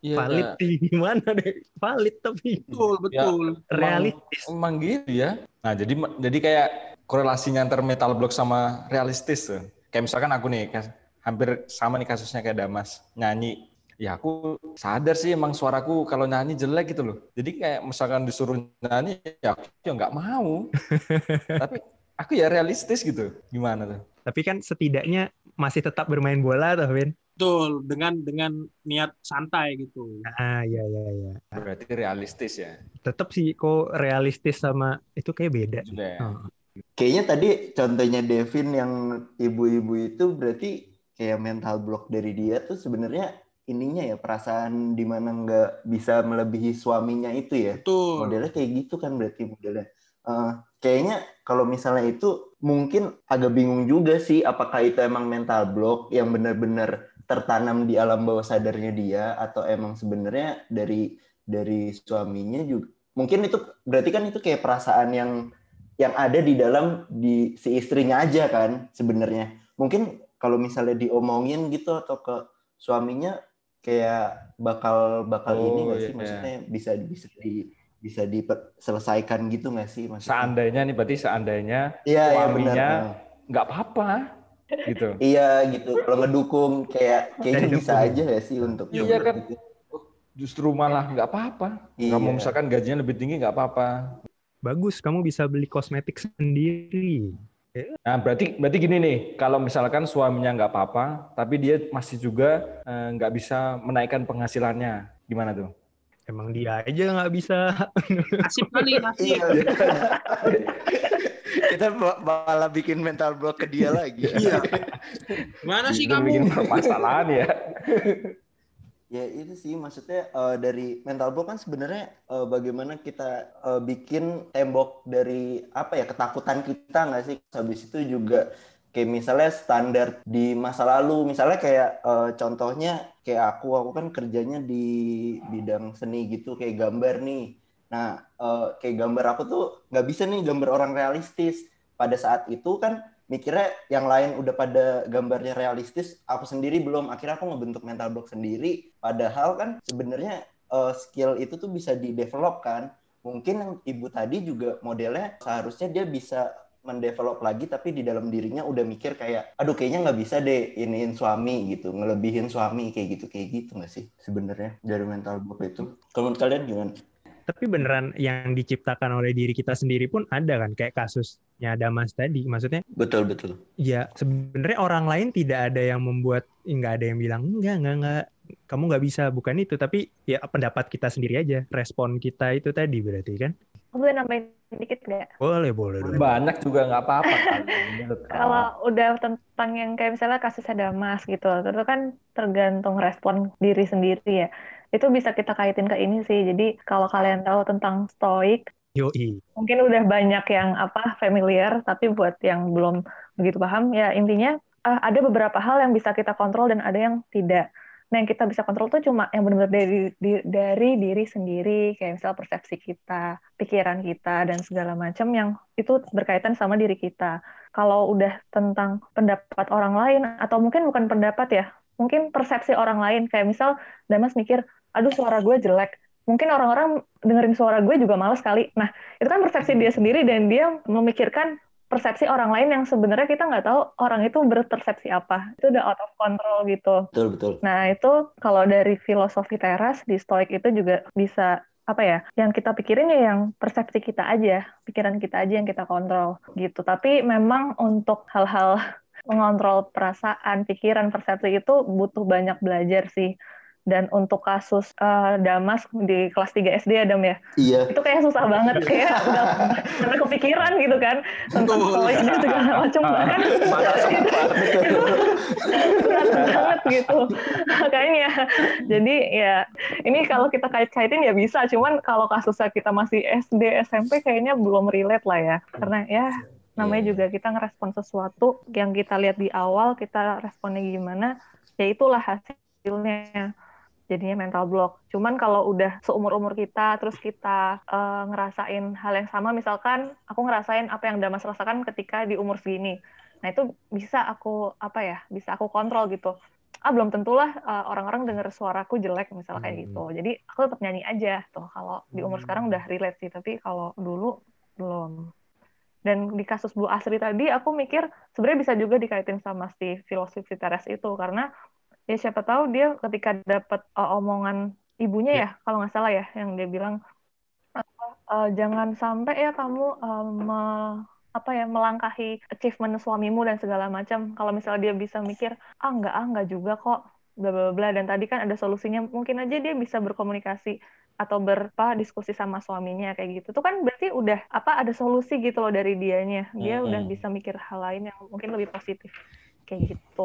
Iya, valid di gimana deh? Valid tapi betul betul realistis. Emang gitu ya. Nah, jadi jadi kayak korelasinya antar metal block sama realistis tuh. Kayak misalkan aku nih, hampir sama nih kasusnya kayak Damas, nyanyi. Ya aku sadar sih emang suaraku kalau nyanyi jelek gitu loh. Jadi kayak misalkan disuruh nyanyi, ya aku ya nggak mau. Tapi aku ya realistis gitu. Gimana tuh? Tapi kan setidaknya masih tetap bermain bola tuh, Win. betul dengan dengan niat santai gitu Ah, iya iya iya. Berarti realistis ya. Tetap sih kok realistis sama itu kayak beda. Ya. Oh. Kayaknya tadi contohnya Devin yang ibu-ibu itu berarti kayak mental block dari dia tuh sebenarnya ininya ya perasaan di mana nggak bisa melebihi suaminya itu ya. betul Modelnya kayak gitu kan berarti modelnya. Eh, kayaknya kalau misalnya itu mungkin agak bingung juga sih apakah itu emang mental block yang benar-benar tertanam di alam bawah sadarnya dia atau emang sebenarnya dari dari suaminya juga mungkin itu berarti kan itu kayak perasaan yang yang ada di dalam di si istrinya aja kan sebenarnya mungkin kalau misalnya diomongin gitu atau ke suaminya kayak bakal bakal Oh, ini nggak sih iya. maksudnya bisa bisa di bisa diselesaikan gitu nggak sih maksudnya Seandainya nih, berarti seandainya iya iya benar suaminya nggak apa-apa gitu. iya gitu kalau ngedukung kayak kayaknya bisa dukung. aja ya sih untuk Iya kan? gitu. Justru malah nggak apa-apa. Iya. Kamu misalkan gajinya lebih tinggi nggak apa-apa. Bagus, kamu bisa beli kosmetik sendiri. Nah, berarti berarti gini nih, kalau misalkan suaminya nggak apa-apa, tapi dia masih juga eh, nggak bisa menaikkan penghasilannya, gimana tuh? Emang dia aja nggak bisa. Asip kali nasib. Iya. Kita ma- malah bikin mental block ke dia lagi. Iya. Mana sih Itu bikin kamu? permasalahan ya. Ya itu sih maksudnya eh, dari mental block kan sebenarnya eh, bagaimana kita eh, bikin tembok dari apa ya ketakutan kita nggak sih? Habis itu juga kayak misalnya standar di masa lalu, misalnya kayak eh, contohnya kayak aku, aku kan kerjanya di bidang seni gitu kayak gambar nih. Nah eh, kayak gambar aku tuh nggak bisa nih gambar orang realistis. Pada saat itu kan mikirnya yang lain udah pada gambarnya realistis, aku sendiri belum. Akhirnya aku ngebentuk mental block sendiri. Padahal kan sebenarnya eh, skill itu tuh bisa di-develop kan. Mungkin yang ibu tadi juga modelnya seharusnya dia bisa mendevelop lagi tapi di dalam dirinya udah mikir kayak aduh kayaknya nggak bisa deh iniin suami gitu ngelebihin suami kayak gitu kayak gitu nggak sih sebenarnya dari mental block itu kalau kalian gimana Tapi beneran yang diciptakan oleh diri kita sendiri pun ada kan kayak kasusnya Damas tadi. Maksudnya betul betul ya sebenarnya orang lain tidak ada yang membuat nggak ada yang bilang enggak enggak enggak kamu nggak bisa bukan itu tapi ya pendapat kita sendiri aja respon kita itu tadi berarti kan boleh nambahin dikit nggak? boleh boleh boleh. Banyak juga nggak apa-apa. kan. Kalau udah tentang yang kayak misalnya kasus Damas gitu, itu kan tergantung respon diri sendiri ya. Itu bisa kita kaitin ke ini sih. Jadi kalau kalian tahu tentang stoik, yoi mungkin udah banyak yang apa familiar, tapi buat yang belum begitu paham, ya intinya eh, ada beberapa hal yang bisa kita kontrol dan ada yang tidak. Nah, yang kita bisa kontrol tuh cuma yang benar-benar dari, di- dari diri sendiri, kayak misalnya persepsi kita, pikiran kita, dan segala macam yang itu berkaitan sama diri kita. Kalau udah tentang pendapat orang lain, atau mungkin bukan pendapat ya, mungkin persepsi orang lain, kayak misal Damas mikir, aduh suara gue jelek. Mungkin orang-orang dengerin suara gue juga males kali. Nah, itu kan persepsi dia sendiri dan dia memikirkan persepsi orang lain yang sebenarnya kita nggak tahu orang itu berpersepsi apa. Itu udah out of control gitu. betul betul Nah, itu kalau dari filosofi teras di Stoik itu juga bisa apa ya? Yang kita pikirin ya yang persepsi kita aja, pikiran kita aja yang kita kontrol gitu. Tapi memang untuk hal-hal mengontrol perasaan, pikiran, persepsi itu butuh banyak belajar sih. Dan untuk kasus eh, Damas di kelas 3 SD Adam ya, iya. Itu kayak susah banget kayak udah sampai kepikiran gitu kan tentang stoik dan segala macam. bahkan itu berat banget gitu. Makanya jadi ya ini kalau kita kait-kaitin ya bisa. Cuman kalau kasusnya kita masih SD SMP kayaknya belum relate lah ya. Karena ya namanya Iya. juga kita ngerespon sesuatu yang kita lihat di awal kita responnya gimana ya itulah hasilnya jadinya mental block. Cuman kalau udah seumur-umur kita, terus kita eh, ngerasain hal yang sama, misalkan aku ngerasain apa yang Damas rasakan ketika di umur segini. Nah itu bisa aku apa ya, bisa aku kontrol gitu. Ah belum tentulah eh, orang-orang denger suaraku jelek misalnya kayak Hmm. gitu. Jadi aku tetap nyanyi aja tuh. Kalau di umur Hmm. sekarang udah relate sih, tapi kalau dulu belum. Dan di kasus Bu Asri tadi, aku mikir sebenarnya bisa juga dikaitin sama si filosofi teras itu karena ya siapa tahu dia ketika dapat uh, omongan ibunya ya kalau nggak salah ya yang dia bilang uh, jangan sampai ya kamu uh, me- apa ya melangkahi achievement suamimu dan segala macam. Kalau misalnya dia bisa mikir ah nggak ah nggak juga kok bla bla bla dan tadi kan ada solusinya mungkin aja dia bisa berkomunikasi atau berpa diskusi sama suaminya kayak gitu. Tuh kan berarti udah apa ada solusi gitu loh dari dianya. Dia udah Mm-mm. bisa mikir hal lain yang mungkin lebih positif kayak gitu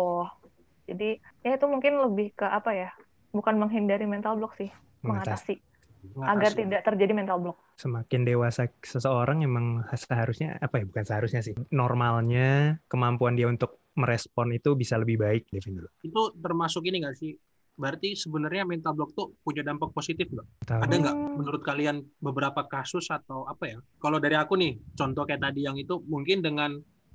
jadi ya itu mungkin lebih ke apa ya bukan menghindari mental block sih mengatasi mengatasi agar Mengatasi. tidak terjadi mental block semakin dewasa seseorang emang seharusnya apa ya bukan seharusnya sih normalnya kemampuan dia untuk merespon itu bisa lebih baik Devin dulu Itu termasuk ini nggak sih? Berarti sebenarnya mental block tuh punya dampak positif nggak? Ada nggak menurut kalian beberapa kasus atau apa ya? Kalau dari aku nih, contoh kayak tadi yang itu mungkin dengan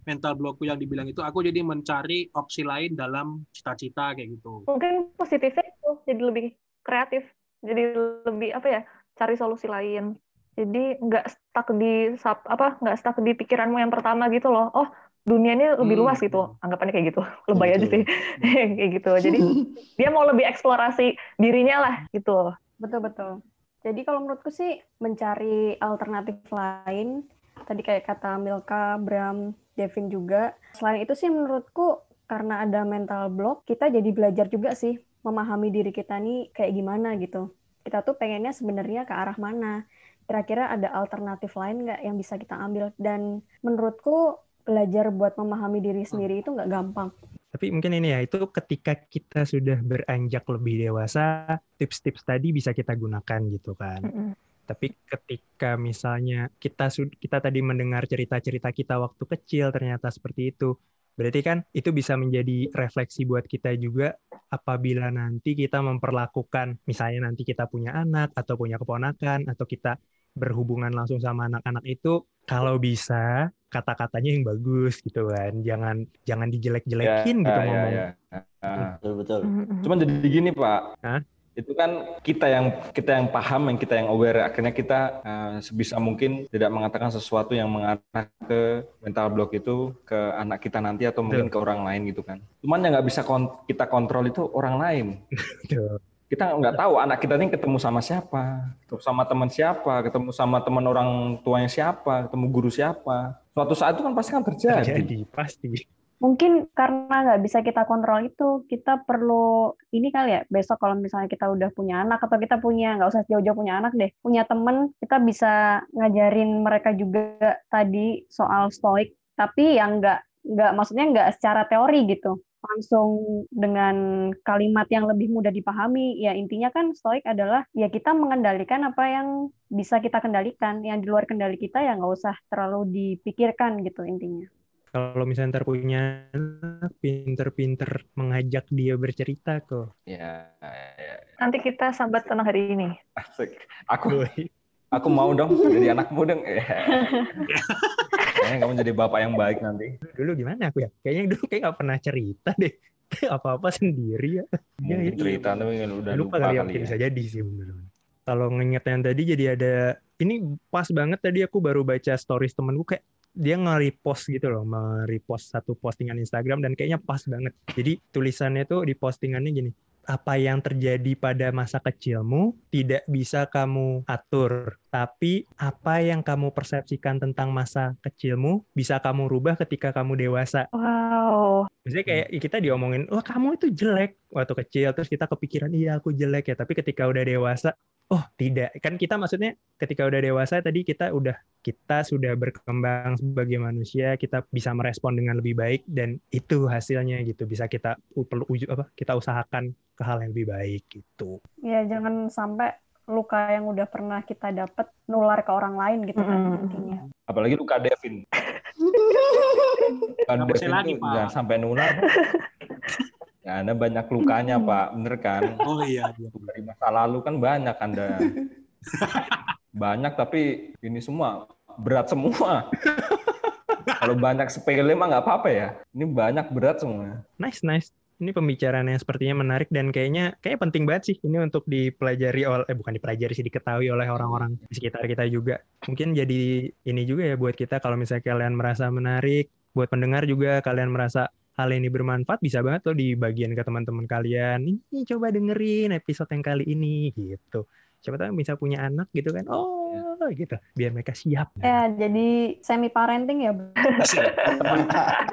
mental blockku yang dibilang itu, aku jadi mencari opsi lain dalam cita-cita kayak gitu. mungkin positifnya itu jadi lebih kreatif jadi lebih apa ya cari solusi lain jadi nggak stuck di sub- apa nggak stuck di pikiranmu yang pertama gitu loh oh dunia ini lebih Hmm. luas gitu anggapannya kayak gitu lebay aja sih kayak gitu jadi dia mau lebih eksplorasi dirinya lah gitu Betul betul. Jadi kalau menurutku sih mencari alternatif lain, tadi kayak kata Milka, Bram, Devin juga. Selain itu sih menurutku karena ada mental block, kita jadi belajar juga sih memahami diri kita nih kayak gimana gitu. kita tuh pengennya sebenarnya ke arah mana. Kira-kira ada alternatif lain nggak yang bisa kita ambil? Dan menurutku belajar buat memahami diri sendiri itu nggak gampang. Tapi mungkin ini ya, itu ketika kita sudah beranjak lebih dewasa, tips-tips tadi bisa kita gunakan gitu kan. Mm-mm. Tapi ketika misalnya kita kita tadi mendengar cerita-cerita kita waktu kecil ternyata seperti itu, berarti kan itu bisa menjadi refleksi buat kita juga apabila nanti kita memperlakukan misalnya nanti kita punya anak atau punya keponakan atau kita berhubungan langsung sama anak-anak itu kalau bisa kata-katanya yang bagus gitu kan. Jangan jangan dijelek-jelekin gitu ya, ngomong. ya. Ah. Betul betul. Cuman jadi gini Pak, Hah? Itu kan kita yang kita yang paham, yang kita yang aware. Akhirnya kita eh, sebisa mungkin tidak mengatakan sesuatu yang mengarah ke mental block itu ke anak kita nanti atau mungkin ke orang lain gitu kan. Cuman yang nggak bisa kon- kita kontrol itu orang lain. Kita nggak tahu anak kita ini ketemu sama siapa, ketemu sama teman siapa, ketemu sama teman orang tuanya siapa, ketemu guru siapa. Suatu saat itu kan pasti kan terjadi. Terjadi pasti. Mungkin karena nggak bisa kita kontrol itu, kita perlu ini kali ya, besok kalau misalnya kita udah punya anak atau kita punya, nggak usah jauh-jauh punya anak deh, punya temen, kita bisa ngajarin mereka juga tadi soal stoik, tapi yang nggak, nggak maksudnya nggak secara teori gitu, langsung dengan kalimat yang lebih mudah dipahami. Ya intinya kan stoik adalah ya kita mengendalikan apa yang bisa kita kendalikan, yang di luar kendali kita ya nggak usah terlalu dipikirkan gitu intinya. Kalau misalnya ntar punya anak, pinter-pinter mengajak dia bercerita kok. Ya, ya, Nanti kita sambat tenang hari ini. asik. Aku aku mau dong jadi anakmu dong. Ya. Kayaknya kamu jadi bapak yang baik nanti. Dulu gimana aku ya? Kayaknya dulu kayak nggak pernah cerita deh. Apa-apa sendiri ya. Ya, Mungkin itu. cerita tapi udah lupa, lupa, kali ya, kali ya. bisa jadi sih bener-bener. Kalau nginget yang tadi jadi ada ini pas banget tadi aku baru baca stories temenku kayak dia nge-repost gitu loh, nge-repost satu postingan Instagram dan kayaknya pas banget. Jadi tulisannya tuh di postingannya gini, apa yang terjadi pada masa kecilmu tidak bisa kamu atur, tapi apa yang kamu persepsikan tentang masa kecilmu bisa kamu rubah ketika kamu dewasa. Wow. Maksudnya kayak kita diomongin, wah kamu itu jelek waktu kecil, terus kita kepikiran, iya aku jelek ya. Tapi ketika udah dewasa, oh tidak. Kan kita maksudnya ketika udah dewasa tadi kita udah kita sudah berkembang sebagai manusia, kita bisa merespon dengan lebih baik dan itu hasilnya gitu. Bisa kita perlu apa? Kita usahakan ke hal yang lebih baik gitu. Ya jangan sampai luka yang udah pernah kita dapat nular ke orang lain gitu kan Mm-mm. intinya. Apalagi luka Devin. Luka Devin lagi, Pak. jangan sampai nular. Ya, Anda banyak lukanya, Pak. Bener kan? Oh iya, iya. Dari masa lalu kan banyak Anda. banyak tapi ini semua berat semua. Kalau banyak sepele mah nggak apa-apa ya. Ini banyak berat semua. Nice, nice. Ini pembicaraan yang sepertinya menarik dan kayaknya kayak penting banget sih ini untuk dipelajari oleh eh bukan dipelajari sih diketahui oleh orang-orang di sekitar kita juga. Mungkin jadi ini juga ya buat kita kalau misalnya kalian merasa menarik, buat pendengar juga kalian merasa hal ini bermanfaat bisa banget loh dibagian ke teman-teman kalian. Ini coba dengerin episode yang kali ini gitu. Siapa tahu bisa punya anak gitu kan. Oh, gitu. Biar mereka siap. Ya jadi semi parenting ya.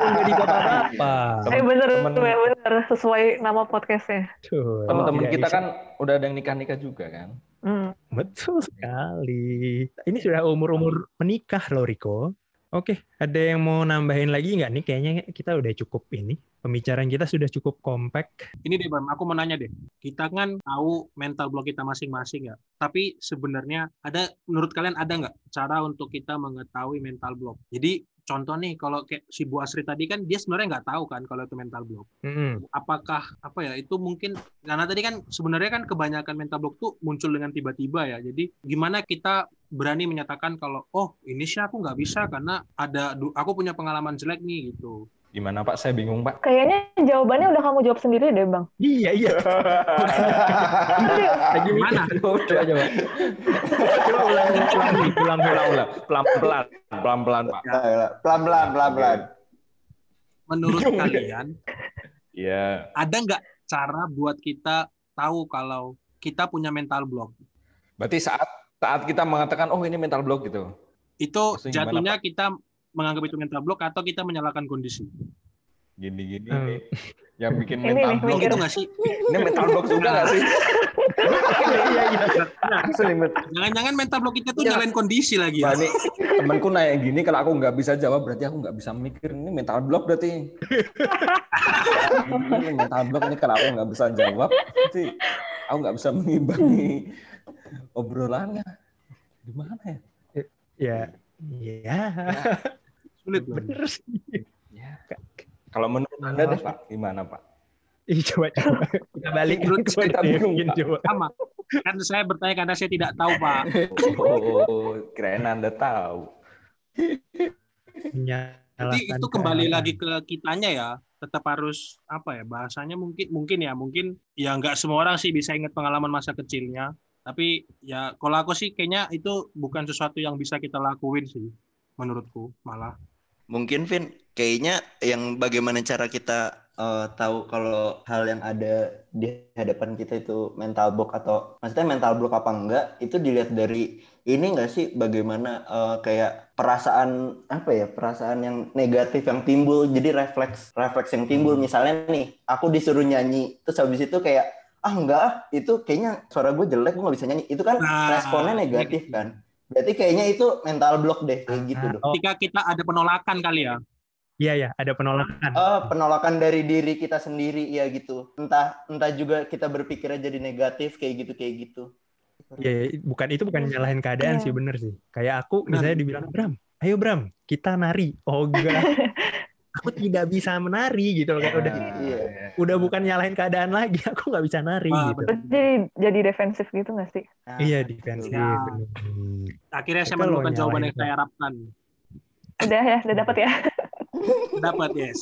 Jadi bapak-bapak. Eh bener, temen- bener, bener. Sesuai nama podcastnya. Tuh, Teman-teman tidak kita kan udah ada yang nikah-nikah juga kan. Hmm. Betul sekali. Ini sudah umur-umur menikah loh, Riko. Oke, ada yang mau nambahin lagi nggak nih? Kayaknya kita udah cukup ini. Pembicaraan kita sudah cukup kompak. Ini deh, Bam, aku mau nanya deh. Kita kan tahu mental block kita masing-masing ya. Tapi sebenarnya ada, menurut kalian ada nggak cara untuk kita mengetahui mental block? Jadi contoh nih, kalau kayak si Bu Asri tadi kan dia sebenarnya nggak tahu kan kalau itu mental block. Mm-mm. Apakah apa ya itu mungkin karena tadi kan sebenarnya kan kebanyakan mental block tuh muncul dengan tiba-tiba ya. Jadi gimana kita berani menyatakan kalau oh ini sih aku nggak bisa karena ada aku punya pengalaman jelek nih gitu. Gimana Pak? Saya bingung Pak. Kayaknya jawabannya udah kamu jawab sendiri deh, Bang. Iya, iya. Gimana? Coba, coba. Coba ulang, ulang, ulang, ulang, ulang. Ulang-ulang, pelan-pelan, pelan-pelan Pak. Pelan-pelan, pelan-pelan. Menurut Bingung ya. kalian Iya. ada nggak cara buat kita tahu kalau kita punya mental block? Berarti saat saat kita mengatakan oh ini mental block gitu. Itu Maksudnya gimana, jatuhnya kita menganggap itu mental block atau kita menyalahkan kondisi? Gini-gini. Hmm. Yang bikin Ini mental nih, block. Itu nggak sih? Ini mental block juga nggak sih? Iya iya. Nah, Asli, Bet. jangan-jangan mental block kita tuh Iya. nyalain kondisi lagi ya. ini temanku nanya gini, kalau aku nggak bisa jawab berarti aku nggak bisa mikir. Ini mental block berarti. ini mental block ini kalau aku nggak bisa jawab, berarti aku nggak bisa mengimbangi obrolannya. Gimana ya? Ya. Iya. Sulit. Bener sih. Ya. Kalau menurut Anda deh, Pak, gimana, Pak? Ih, coba coba kita balik Menurut ke kita bingung, coba. Sama. Kan saya bertanya karena saya tidak tahu, Pak. Oh, keren Anda tahu. Jadi itu kembali lagi ke kitanya ya. Tetap harus apa ya bahasanya mungkin mungkin ya mungkin ya nggak semua orang sih bisa ingat pengalaman masa kecilnya. Tapi ya kalau aku sih kayaknya itu bukan sesuatu yang bisa kita lakuin sih menurutku malah. Mungkin Vin, kayaknya yang bagaimana cara kita eh, tahu kalau hal yang ada di hadapan kita itu mental block atau maksudnya mental block apa enggak itu dilihat dari ini enggak sih? Bagaimana eh, kayak perasaan apa ya perasaan yang negatif yang timbul. Jadi refleks refleks yang timbul. Misalnya nih aku disuruh nyanyi terus habis itu kayak ah enggak ah itu kayaknya suara gue jelek gue nggak bisa nyanyi. Itu kan Nah, responnya negatif gitu. kan berarti kayaknya itu mental block deh kayak gitu dong Oh, Ketika kita ada penolakan kali ya. iya ya, ada penolakan. Oh, penolakan dari diri kita sendiri ya gitu. Entah entah juga kita berpikirnya jadi negatif kayak gitu kayak gitu. Ya, bukan itu bukan nyalahin keadaan Iya. sih bener sih. Kayak aku Nah. misalnya dibilang Bram, ayo Bram, kita nari. Oh enggak, aku tidak bisa menari gitu loh. Kayak udah Iya. udah bukan nyalahin keadaan lagi, aku nggak bisa nari Wah, gitu. Jadi jadi defensif gitu nggak sih? Nah, Iya defensif. Ya. Akhirnya saya menemukan jawaban yang saya harapkan. Udah ya, udah dapat ya. Dapat, yes.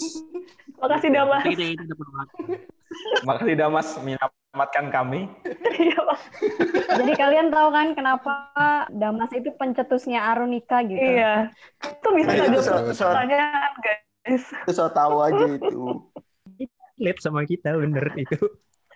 Makasih Damas. Makasih Damas menyelamatkan kami. Iya, Pak. Jadi kalian tahu kan kenapa Damas itu pencetusnya Arunika gitu? Iya. Itu bisa Iya, so- pertanyaan, guys. Itu so tahu aja itu. Relate sama kita bener itu.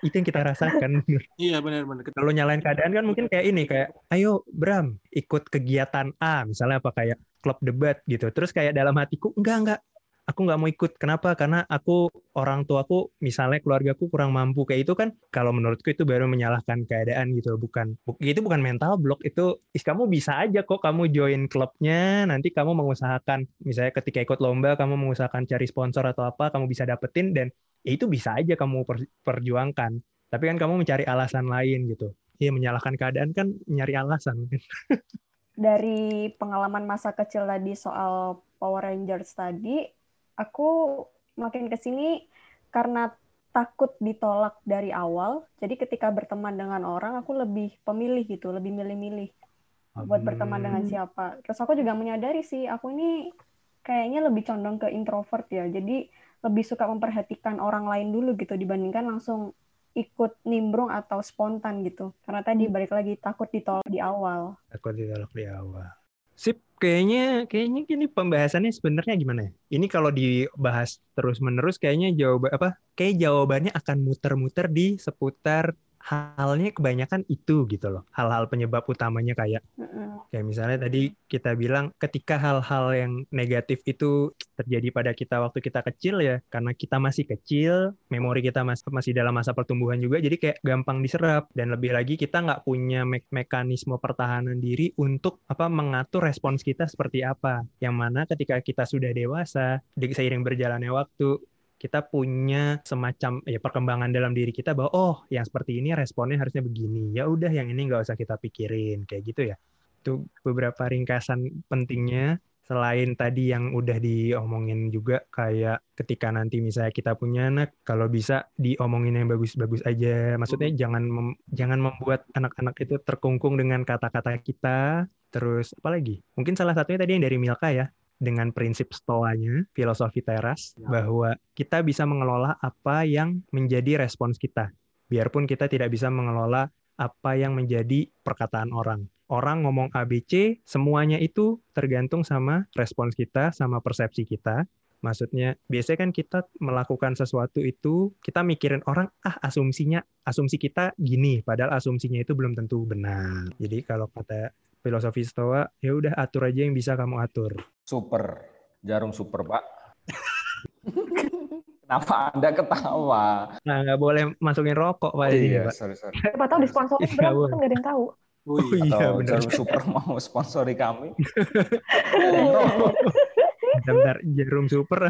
Itu yang kita rasakan. Iya, benar-benar. Kita- Kalau nyalain keadaan kan mungkin kayak ini kayak ayo Bram ikut kegiatan A misalnya apa kayak klub debat gitu. Terus kayak dalam hatiku enggak enggak aku nggak mau ikut. Kenapa? Karena aku orang tuaku misalnya keluargaku kurang mampu. Kayak itu kan kalau menurutku itu baru menyalahkan keadaan gitu bukan bu- itu bukan mental block. Itu is kamu bisa aja kok kamu join klubnya nanti kamu mengusahakan. Misalnya ketika ikut lomba kamu mengusahakan cari sponsor atau apa kamu bisa dapetin dan ya itu bisa aja kamu per- perjuangkan. Tapi kan kamu mencari alasan lain gitu. Iya menyalahkan keadaan kan nyari alasan. Dari pengalaman masa kecil tadi soal Power Rangers tadi, aku makin ke sini karena takut ditolak dari awal. Jadi ketika berteman dengan orang, aku lebih pemilih gitu, lebih milih-milih buat berteman dengan siapa. Terus aku juga menyadari sih, aku ini kayaknya lebih condong ke introvert ya. Jadi lebih suka memperhatikan orang lain dulu gitu dibandingkan langsung ikut nimbrung atau spontan gitu. Karena tadi balik lagi takut ditolak di awal. takut ditolak di awal sip kayaknya kayaknya gini pembahasannya sebenarnya gimana ya? Ini kalau dibahas terus menerus kayaknya jawab apa kayak jawabannya akan muter-muter di seputar halnya kebanyakan itu gitu loh hal-hal penyebab utamanya kayak. Kayak misalnya tadi kita bilang ketika hal-hal yang negatif itu terjadi pada kita waktu kita kecil ya, karena kita masih kecil, memori kita masih masih dalam masa pertumbuhan juga, jadi kayak gampang diserap dan lebih lagi kita nggak punya me- mekanisme pertahanan diri untuk apa mengatur respons kita seperti apa. Yang mana ketika kita sudah dewasa, di- seiring berjalannya waktu, kita punya semacam ya perkembangan dalam diri kita bahwa oh yang seperti ini responnya harusnya begini. Ya udah yang ini nggak usah kita pikirin kayak gitu ya. Itu beberapa ringkasan pentingnya. Selain tadi yang udah diomongin juga kayak ketika nanti misalnya kita punya anak kalau bisa diomongin yang bagus-bagus aja. Maksudnya jangan mem- jangan membuat anak-anak itu terkungkung dengan kata-kata kita. Terus apa lagi mungkin salah satunya tadi yang dari Milka ya dengan prinsip stoanya filosofi teras Ya. bahwa kita bisa mengelola apa yang menjadi respons kita biarpun kita tidak bisa mengelola apa yang menjadi perkataan orang. Orang ngomong ABC, semuanya itu tergantung sama respons kita, sama persepsi kita. Maksudnya, biasanya kan kita melakukan sesuatu itu, kita mikirin orang, ah asumsinya, asumsi kita gini, padahal asumsinya itu belum tentu benar. Jadi kalau kata filosofi Stoa, ya udah atur aja yang bisa kamu atur. Super. Jarum super, Pak. Kenapa Anda ketawa? Nah, nggak boleh masukin rokok Pak. Oh ini, iya, Pak. sorry, sorry. Siapa tahu disponsorin Iya, berapa boleh. kan nggak ada yang tahu. Oh, Oh iya. iya Atau benar. Jarum Super mau sponsori kami. Bentar, jarum super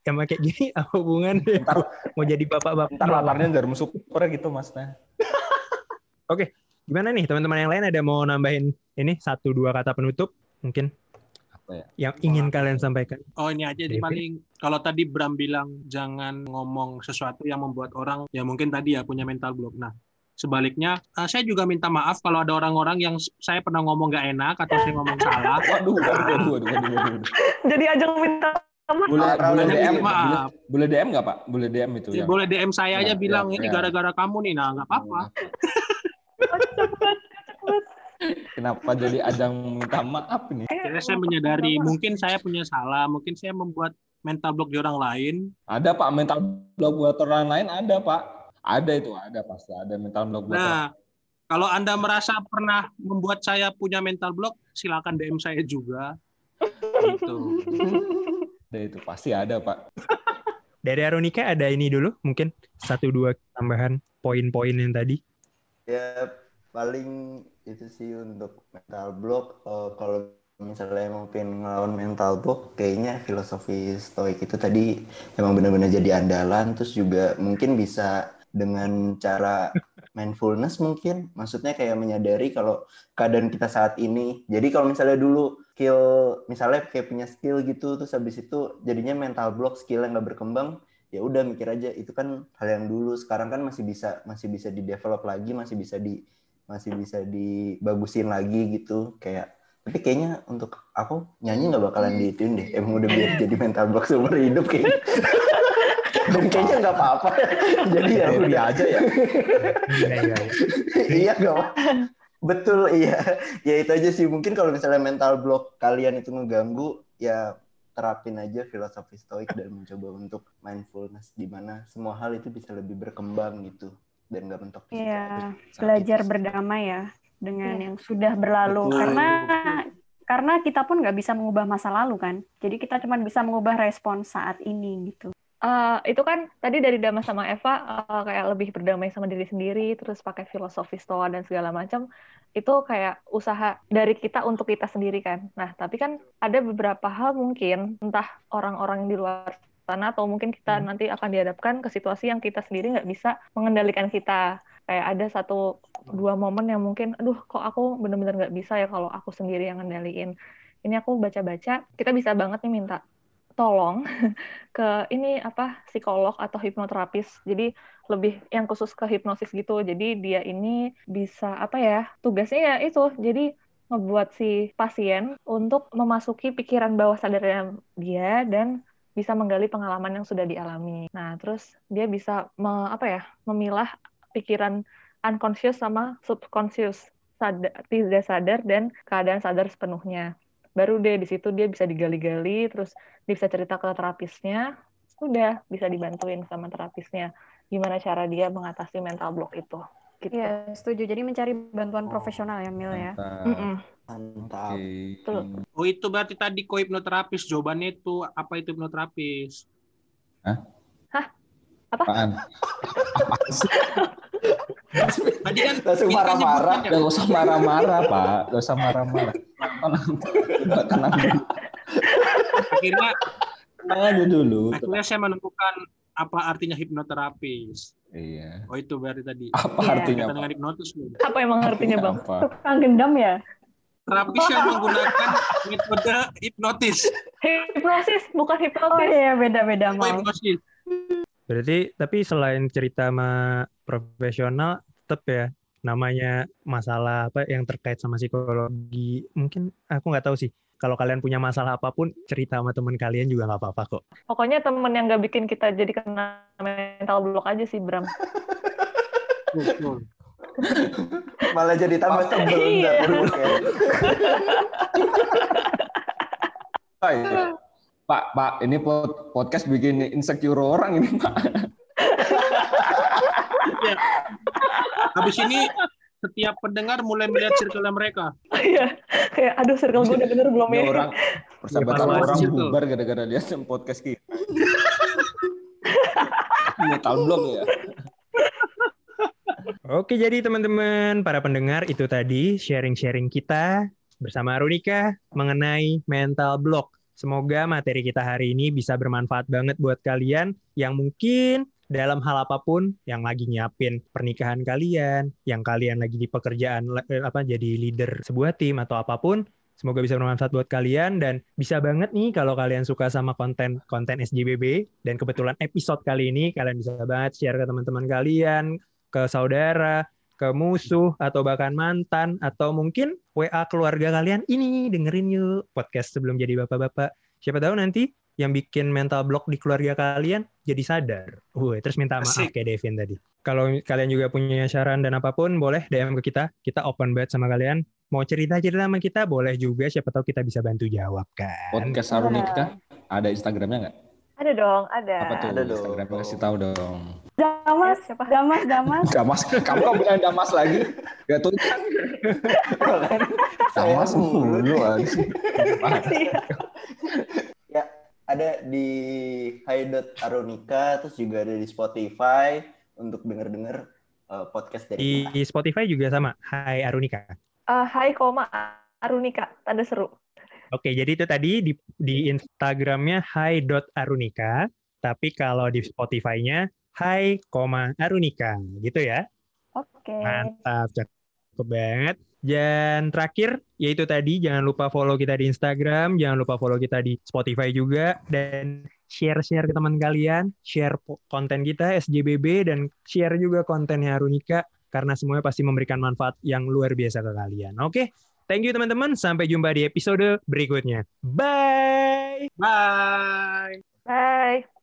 sama yang kayak gini apa hubungannya? Ntar, Mau jadi bapak-bapak. ntar laparnya Jarum Super gitu masnya. Gimana nih teman-teman yang lain ada mau nambahin ini satu dua kata penutup mungkin? Yang ingin kalian sampaikan? Oh ini aja sih David? paling kalau tadi Bram bilang jangan ngomong sesuatu yang membuat orang ya mungkin tadi ya punya mental block. Nah sebaliknya eh, saya juga minta maaf kalau ada orang-orang yang saya pernah ngomong gak enak atau saya ngomong salah. Waduh, waduh, waduh, waduh, waduh, waduh. Jadi ajang minta maaf. Boleh, boleh DM, maaf. boleh, boleh DM nggak Pak? Boleh DM itu Ya, ya. boleh DM saya aja Ya, bilang ya, ini ya. gara-gara kamu nih. Nah nggak apa-apa. Kenapa jadi ajang minta maaf nih? Akhirnya saya menyadari mungkin saya punya salah, mungkin saya membuat mental block di orang lain. Ada Pak mental block buat orang lain ada Pak. Ada itu ada pasti ada mental block buat orang. Nah, kalau Anda merasa pernah membuat saya punya mental block, silakan DM saya juga. Gitu. Ada itu pasti ada Pak. Dari Aronika ada ini dulu mungkin satu dua tambahan poin-poin yang tadi. Ya paling itu sih untuk mental block. Eh, kalau misalnya emang pengen ngelawan mental block kayaknya filosofi stoik itu tadi emang benar-benar jadi andalan. Terus juga mungkin bisa dengan cara mindfulness mungkin. Maksudnya kayak menyadari kalau keadaan kita saat ini. Jadi kalau misalnya dulu skill misalnya kayak punya skill gitu terus habis itu jadinya mental block skill yang nggak berkembang ya udah mikir aja. Itu kan hal yang dulu. Sekarang kan masih bisa masih bisa di develop lagi masih bisa di masih bisa dibagusin lagi gitu kayak tapi kayaknya untuk aku nyanyi nggak bakalan diituin deh. Emang udah biar jadi mental block seumur hidup kayaknya. Dan kayaknya nggak apa-apa. Jadi ya udah aja ya. Iya, iya, iya. iya apa betul iya. Ya itu aja sih. Mungkin kalau misalnya mental block kalian itu ngeganggu ya terapin aja filosofi stoik dan mencoba untuk mindfulness di mana semua hal itu bisa lebih berkembang gitu dan nggak mentok di situ Iya, belajar berdamai ya dengan Iya. yang sudah berlalu Betul. karena karena kita pun nggak bisa mengubah masa lalu kan jadi kita cuma bisa mengubah respon saat ini gitu Eh, itu kan tadi dari Dama sama Eva eh, kayak lebih berdamai sama diri sendiri, terus pakai filosofi stoa dan segala macam. Itu kayak usaha dari kita untuk kita sendiri kan. Nah, tapi kan ada beberapa hal mungkin entah orang-orang yang di luar sana atau mungkin kita nanti akan dihadapkan ke situasi yang kita sendiri nggak bisa mengendalikan kita. Kayak ada satu dua momen yang mungkin, aduh kok aku bener-bener nggak bisa ya kalau aku sendiri yang ngendaliin. Ini aku baca-baca, kita bisa banget nih minta tolong ke ini apa psikolog atau hipnoterapis. Jadi lebih yang khusus ke hipnosis gitu. Jadi dia ini bisa apa ya? Tugasnya ya itu. Jadi ngebuat si pasien untuk memasuki pikiran bawah sadarnya dia dan bisa menggali pengalaman yang sudah dialami. Nah, terus dia bisa me- apa ya? memilah pikiran unconscious sama subconscious, sadar, tidak sadar dan keadaan sadar sepenuhnya. Baru deh di situ dia bisa digali-gali, terus dia bisa cerita ke terapisnya, udah bisa dibantuin sama terapisnya gimana cara dia mengatasi mental block itu. Gitu. Iya, setuju. Jadi mencari bantuan Oh, profesional ya, Mil ya. Mantap. Mm-mm. Mantap. Betul. Oh itu berarti tadi ko hipnoterapis. Jawabannya itu apa itu hipnoterapis? Apaan? Tadi kan langsung marah-marah nyebutnya- Gak usah marah-marah, Pak. Gak usah marah-marah. Tenang, tenang, dulu. akhirnya tenang aja dulu. akhirnya saya menemukan apa artinya hipnoterapis. Iya. Oh itu berarti tadi. Apa Iya. artinya, dengan hipnotis. Apa emang artinya bang? Apa? Tukang gendam ya? Terapis yang menggunakan metode hipnotis. Hipnosis bukan Oh hipnotis. iya, beda-beda Oh, mau. hipnosis. Berarti tapi selain cerita sama profesional tetap ya namanya masalah apa yang terkait sama psikologi mungkin aku nggak tahu sih kalau kalian punya masalah apa pun cerita sama teman kalian juga nggak apa-apa kok Pokoknya temen yang nggak bikin kita jadi kena mental block aja sih Bram. Malah jadi tambah tebel Iya. Pak, iya. Pak, Pak, ini pod- podcast bikin insecure orang ini, Pak. Ya. Habis ini setiap pendengar mulai melihat circle mereka. Iya, kayak aduh circle gue udah bener belum Ini ya? orang persahabatan Evaluasi orang bubar gara-gara lihat podcast kita. Metal block ya. Oke, jadi teman-teman, para pendengar itu tadi sharing-sharing kita bersama Arunika mengenai mental block. Semoga materi kita hari ini bisa bermanfaat banget buat kalian yang mungkin dalam hal apa pun yang lagi nyiapin pernikahan kalian, yang kalian lagi di pekerjaan eh, apa jadi leader sebuah tim atau apa pun, semoga bisa bermanfaat buat kalian. Dan bisa banget nih kalau kalian suka sama konten konten SJBB dan kebetulan episode kali ini kalian bisa banget share ke teman-teman kalian, ke saudara, ke musuh atau bahkan mantan atau mungkin WA keluarga kalian ini dengerin yuk podcast sebelum jadi bapak-bapak. Siapa tahu nanti yang bikin mental block di keluarga kalian jadi sadar. Uh, terus minta maaf Asik. kayak Devin tadi. Kalau kalian juga punya saran dan apa pun, boleh DM ke kita. Kita open banget sama kalian. Mau cerita-cerita sama kita, boleh juga. Siapa tahu kita bisa bantu jawab kan. Podcast Arunika ada Instagramnya nggak? Ada dong, ada. Apa tuh? Ada dong. Instagramnya kasih tahu dong. Damas, Siapa? Damas, Damas. Damas, kamu kok bilang Damas lagi? Gak tuh kan? Damas mulu ya ada di hi.aronika terus juga ada di Spotify untuk denger-denger uh, podcast dari Di Spotify juga sama. Hai Arunika. Eh, hai koma Arunika, tanda seru. Oke, jadi itu tadi di, di Instagramnya hai.arunika, tapi kalau di Spotify-nya hai, koma arunika, gitu ya. Oke. Mantap, cakep banget. Dan terakhir, yaitu tadi jangan lupa follow kita di Instagram, jangan lupa follow kita di Spotify juga, dan share-share ke teman kalian, share konten kita SJBB, dan share juga kontennya Arunika, karena semuanya pasti memberikan manfaat yang luar biasa ke kalian. Oke, thank you teman-teman, sampai jumpa di episode berikutnya. Bye! Bye. Bye.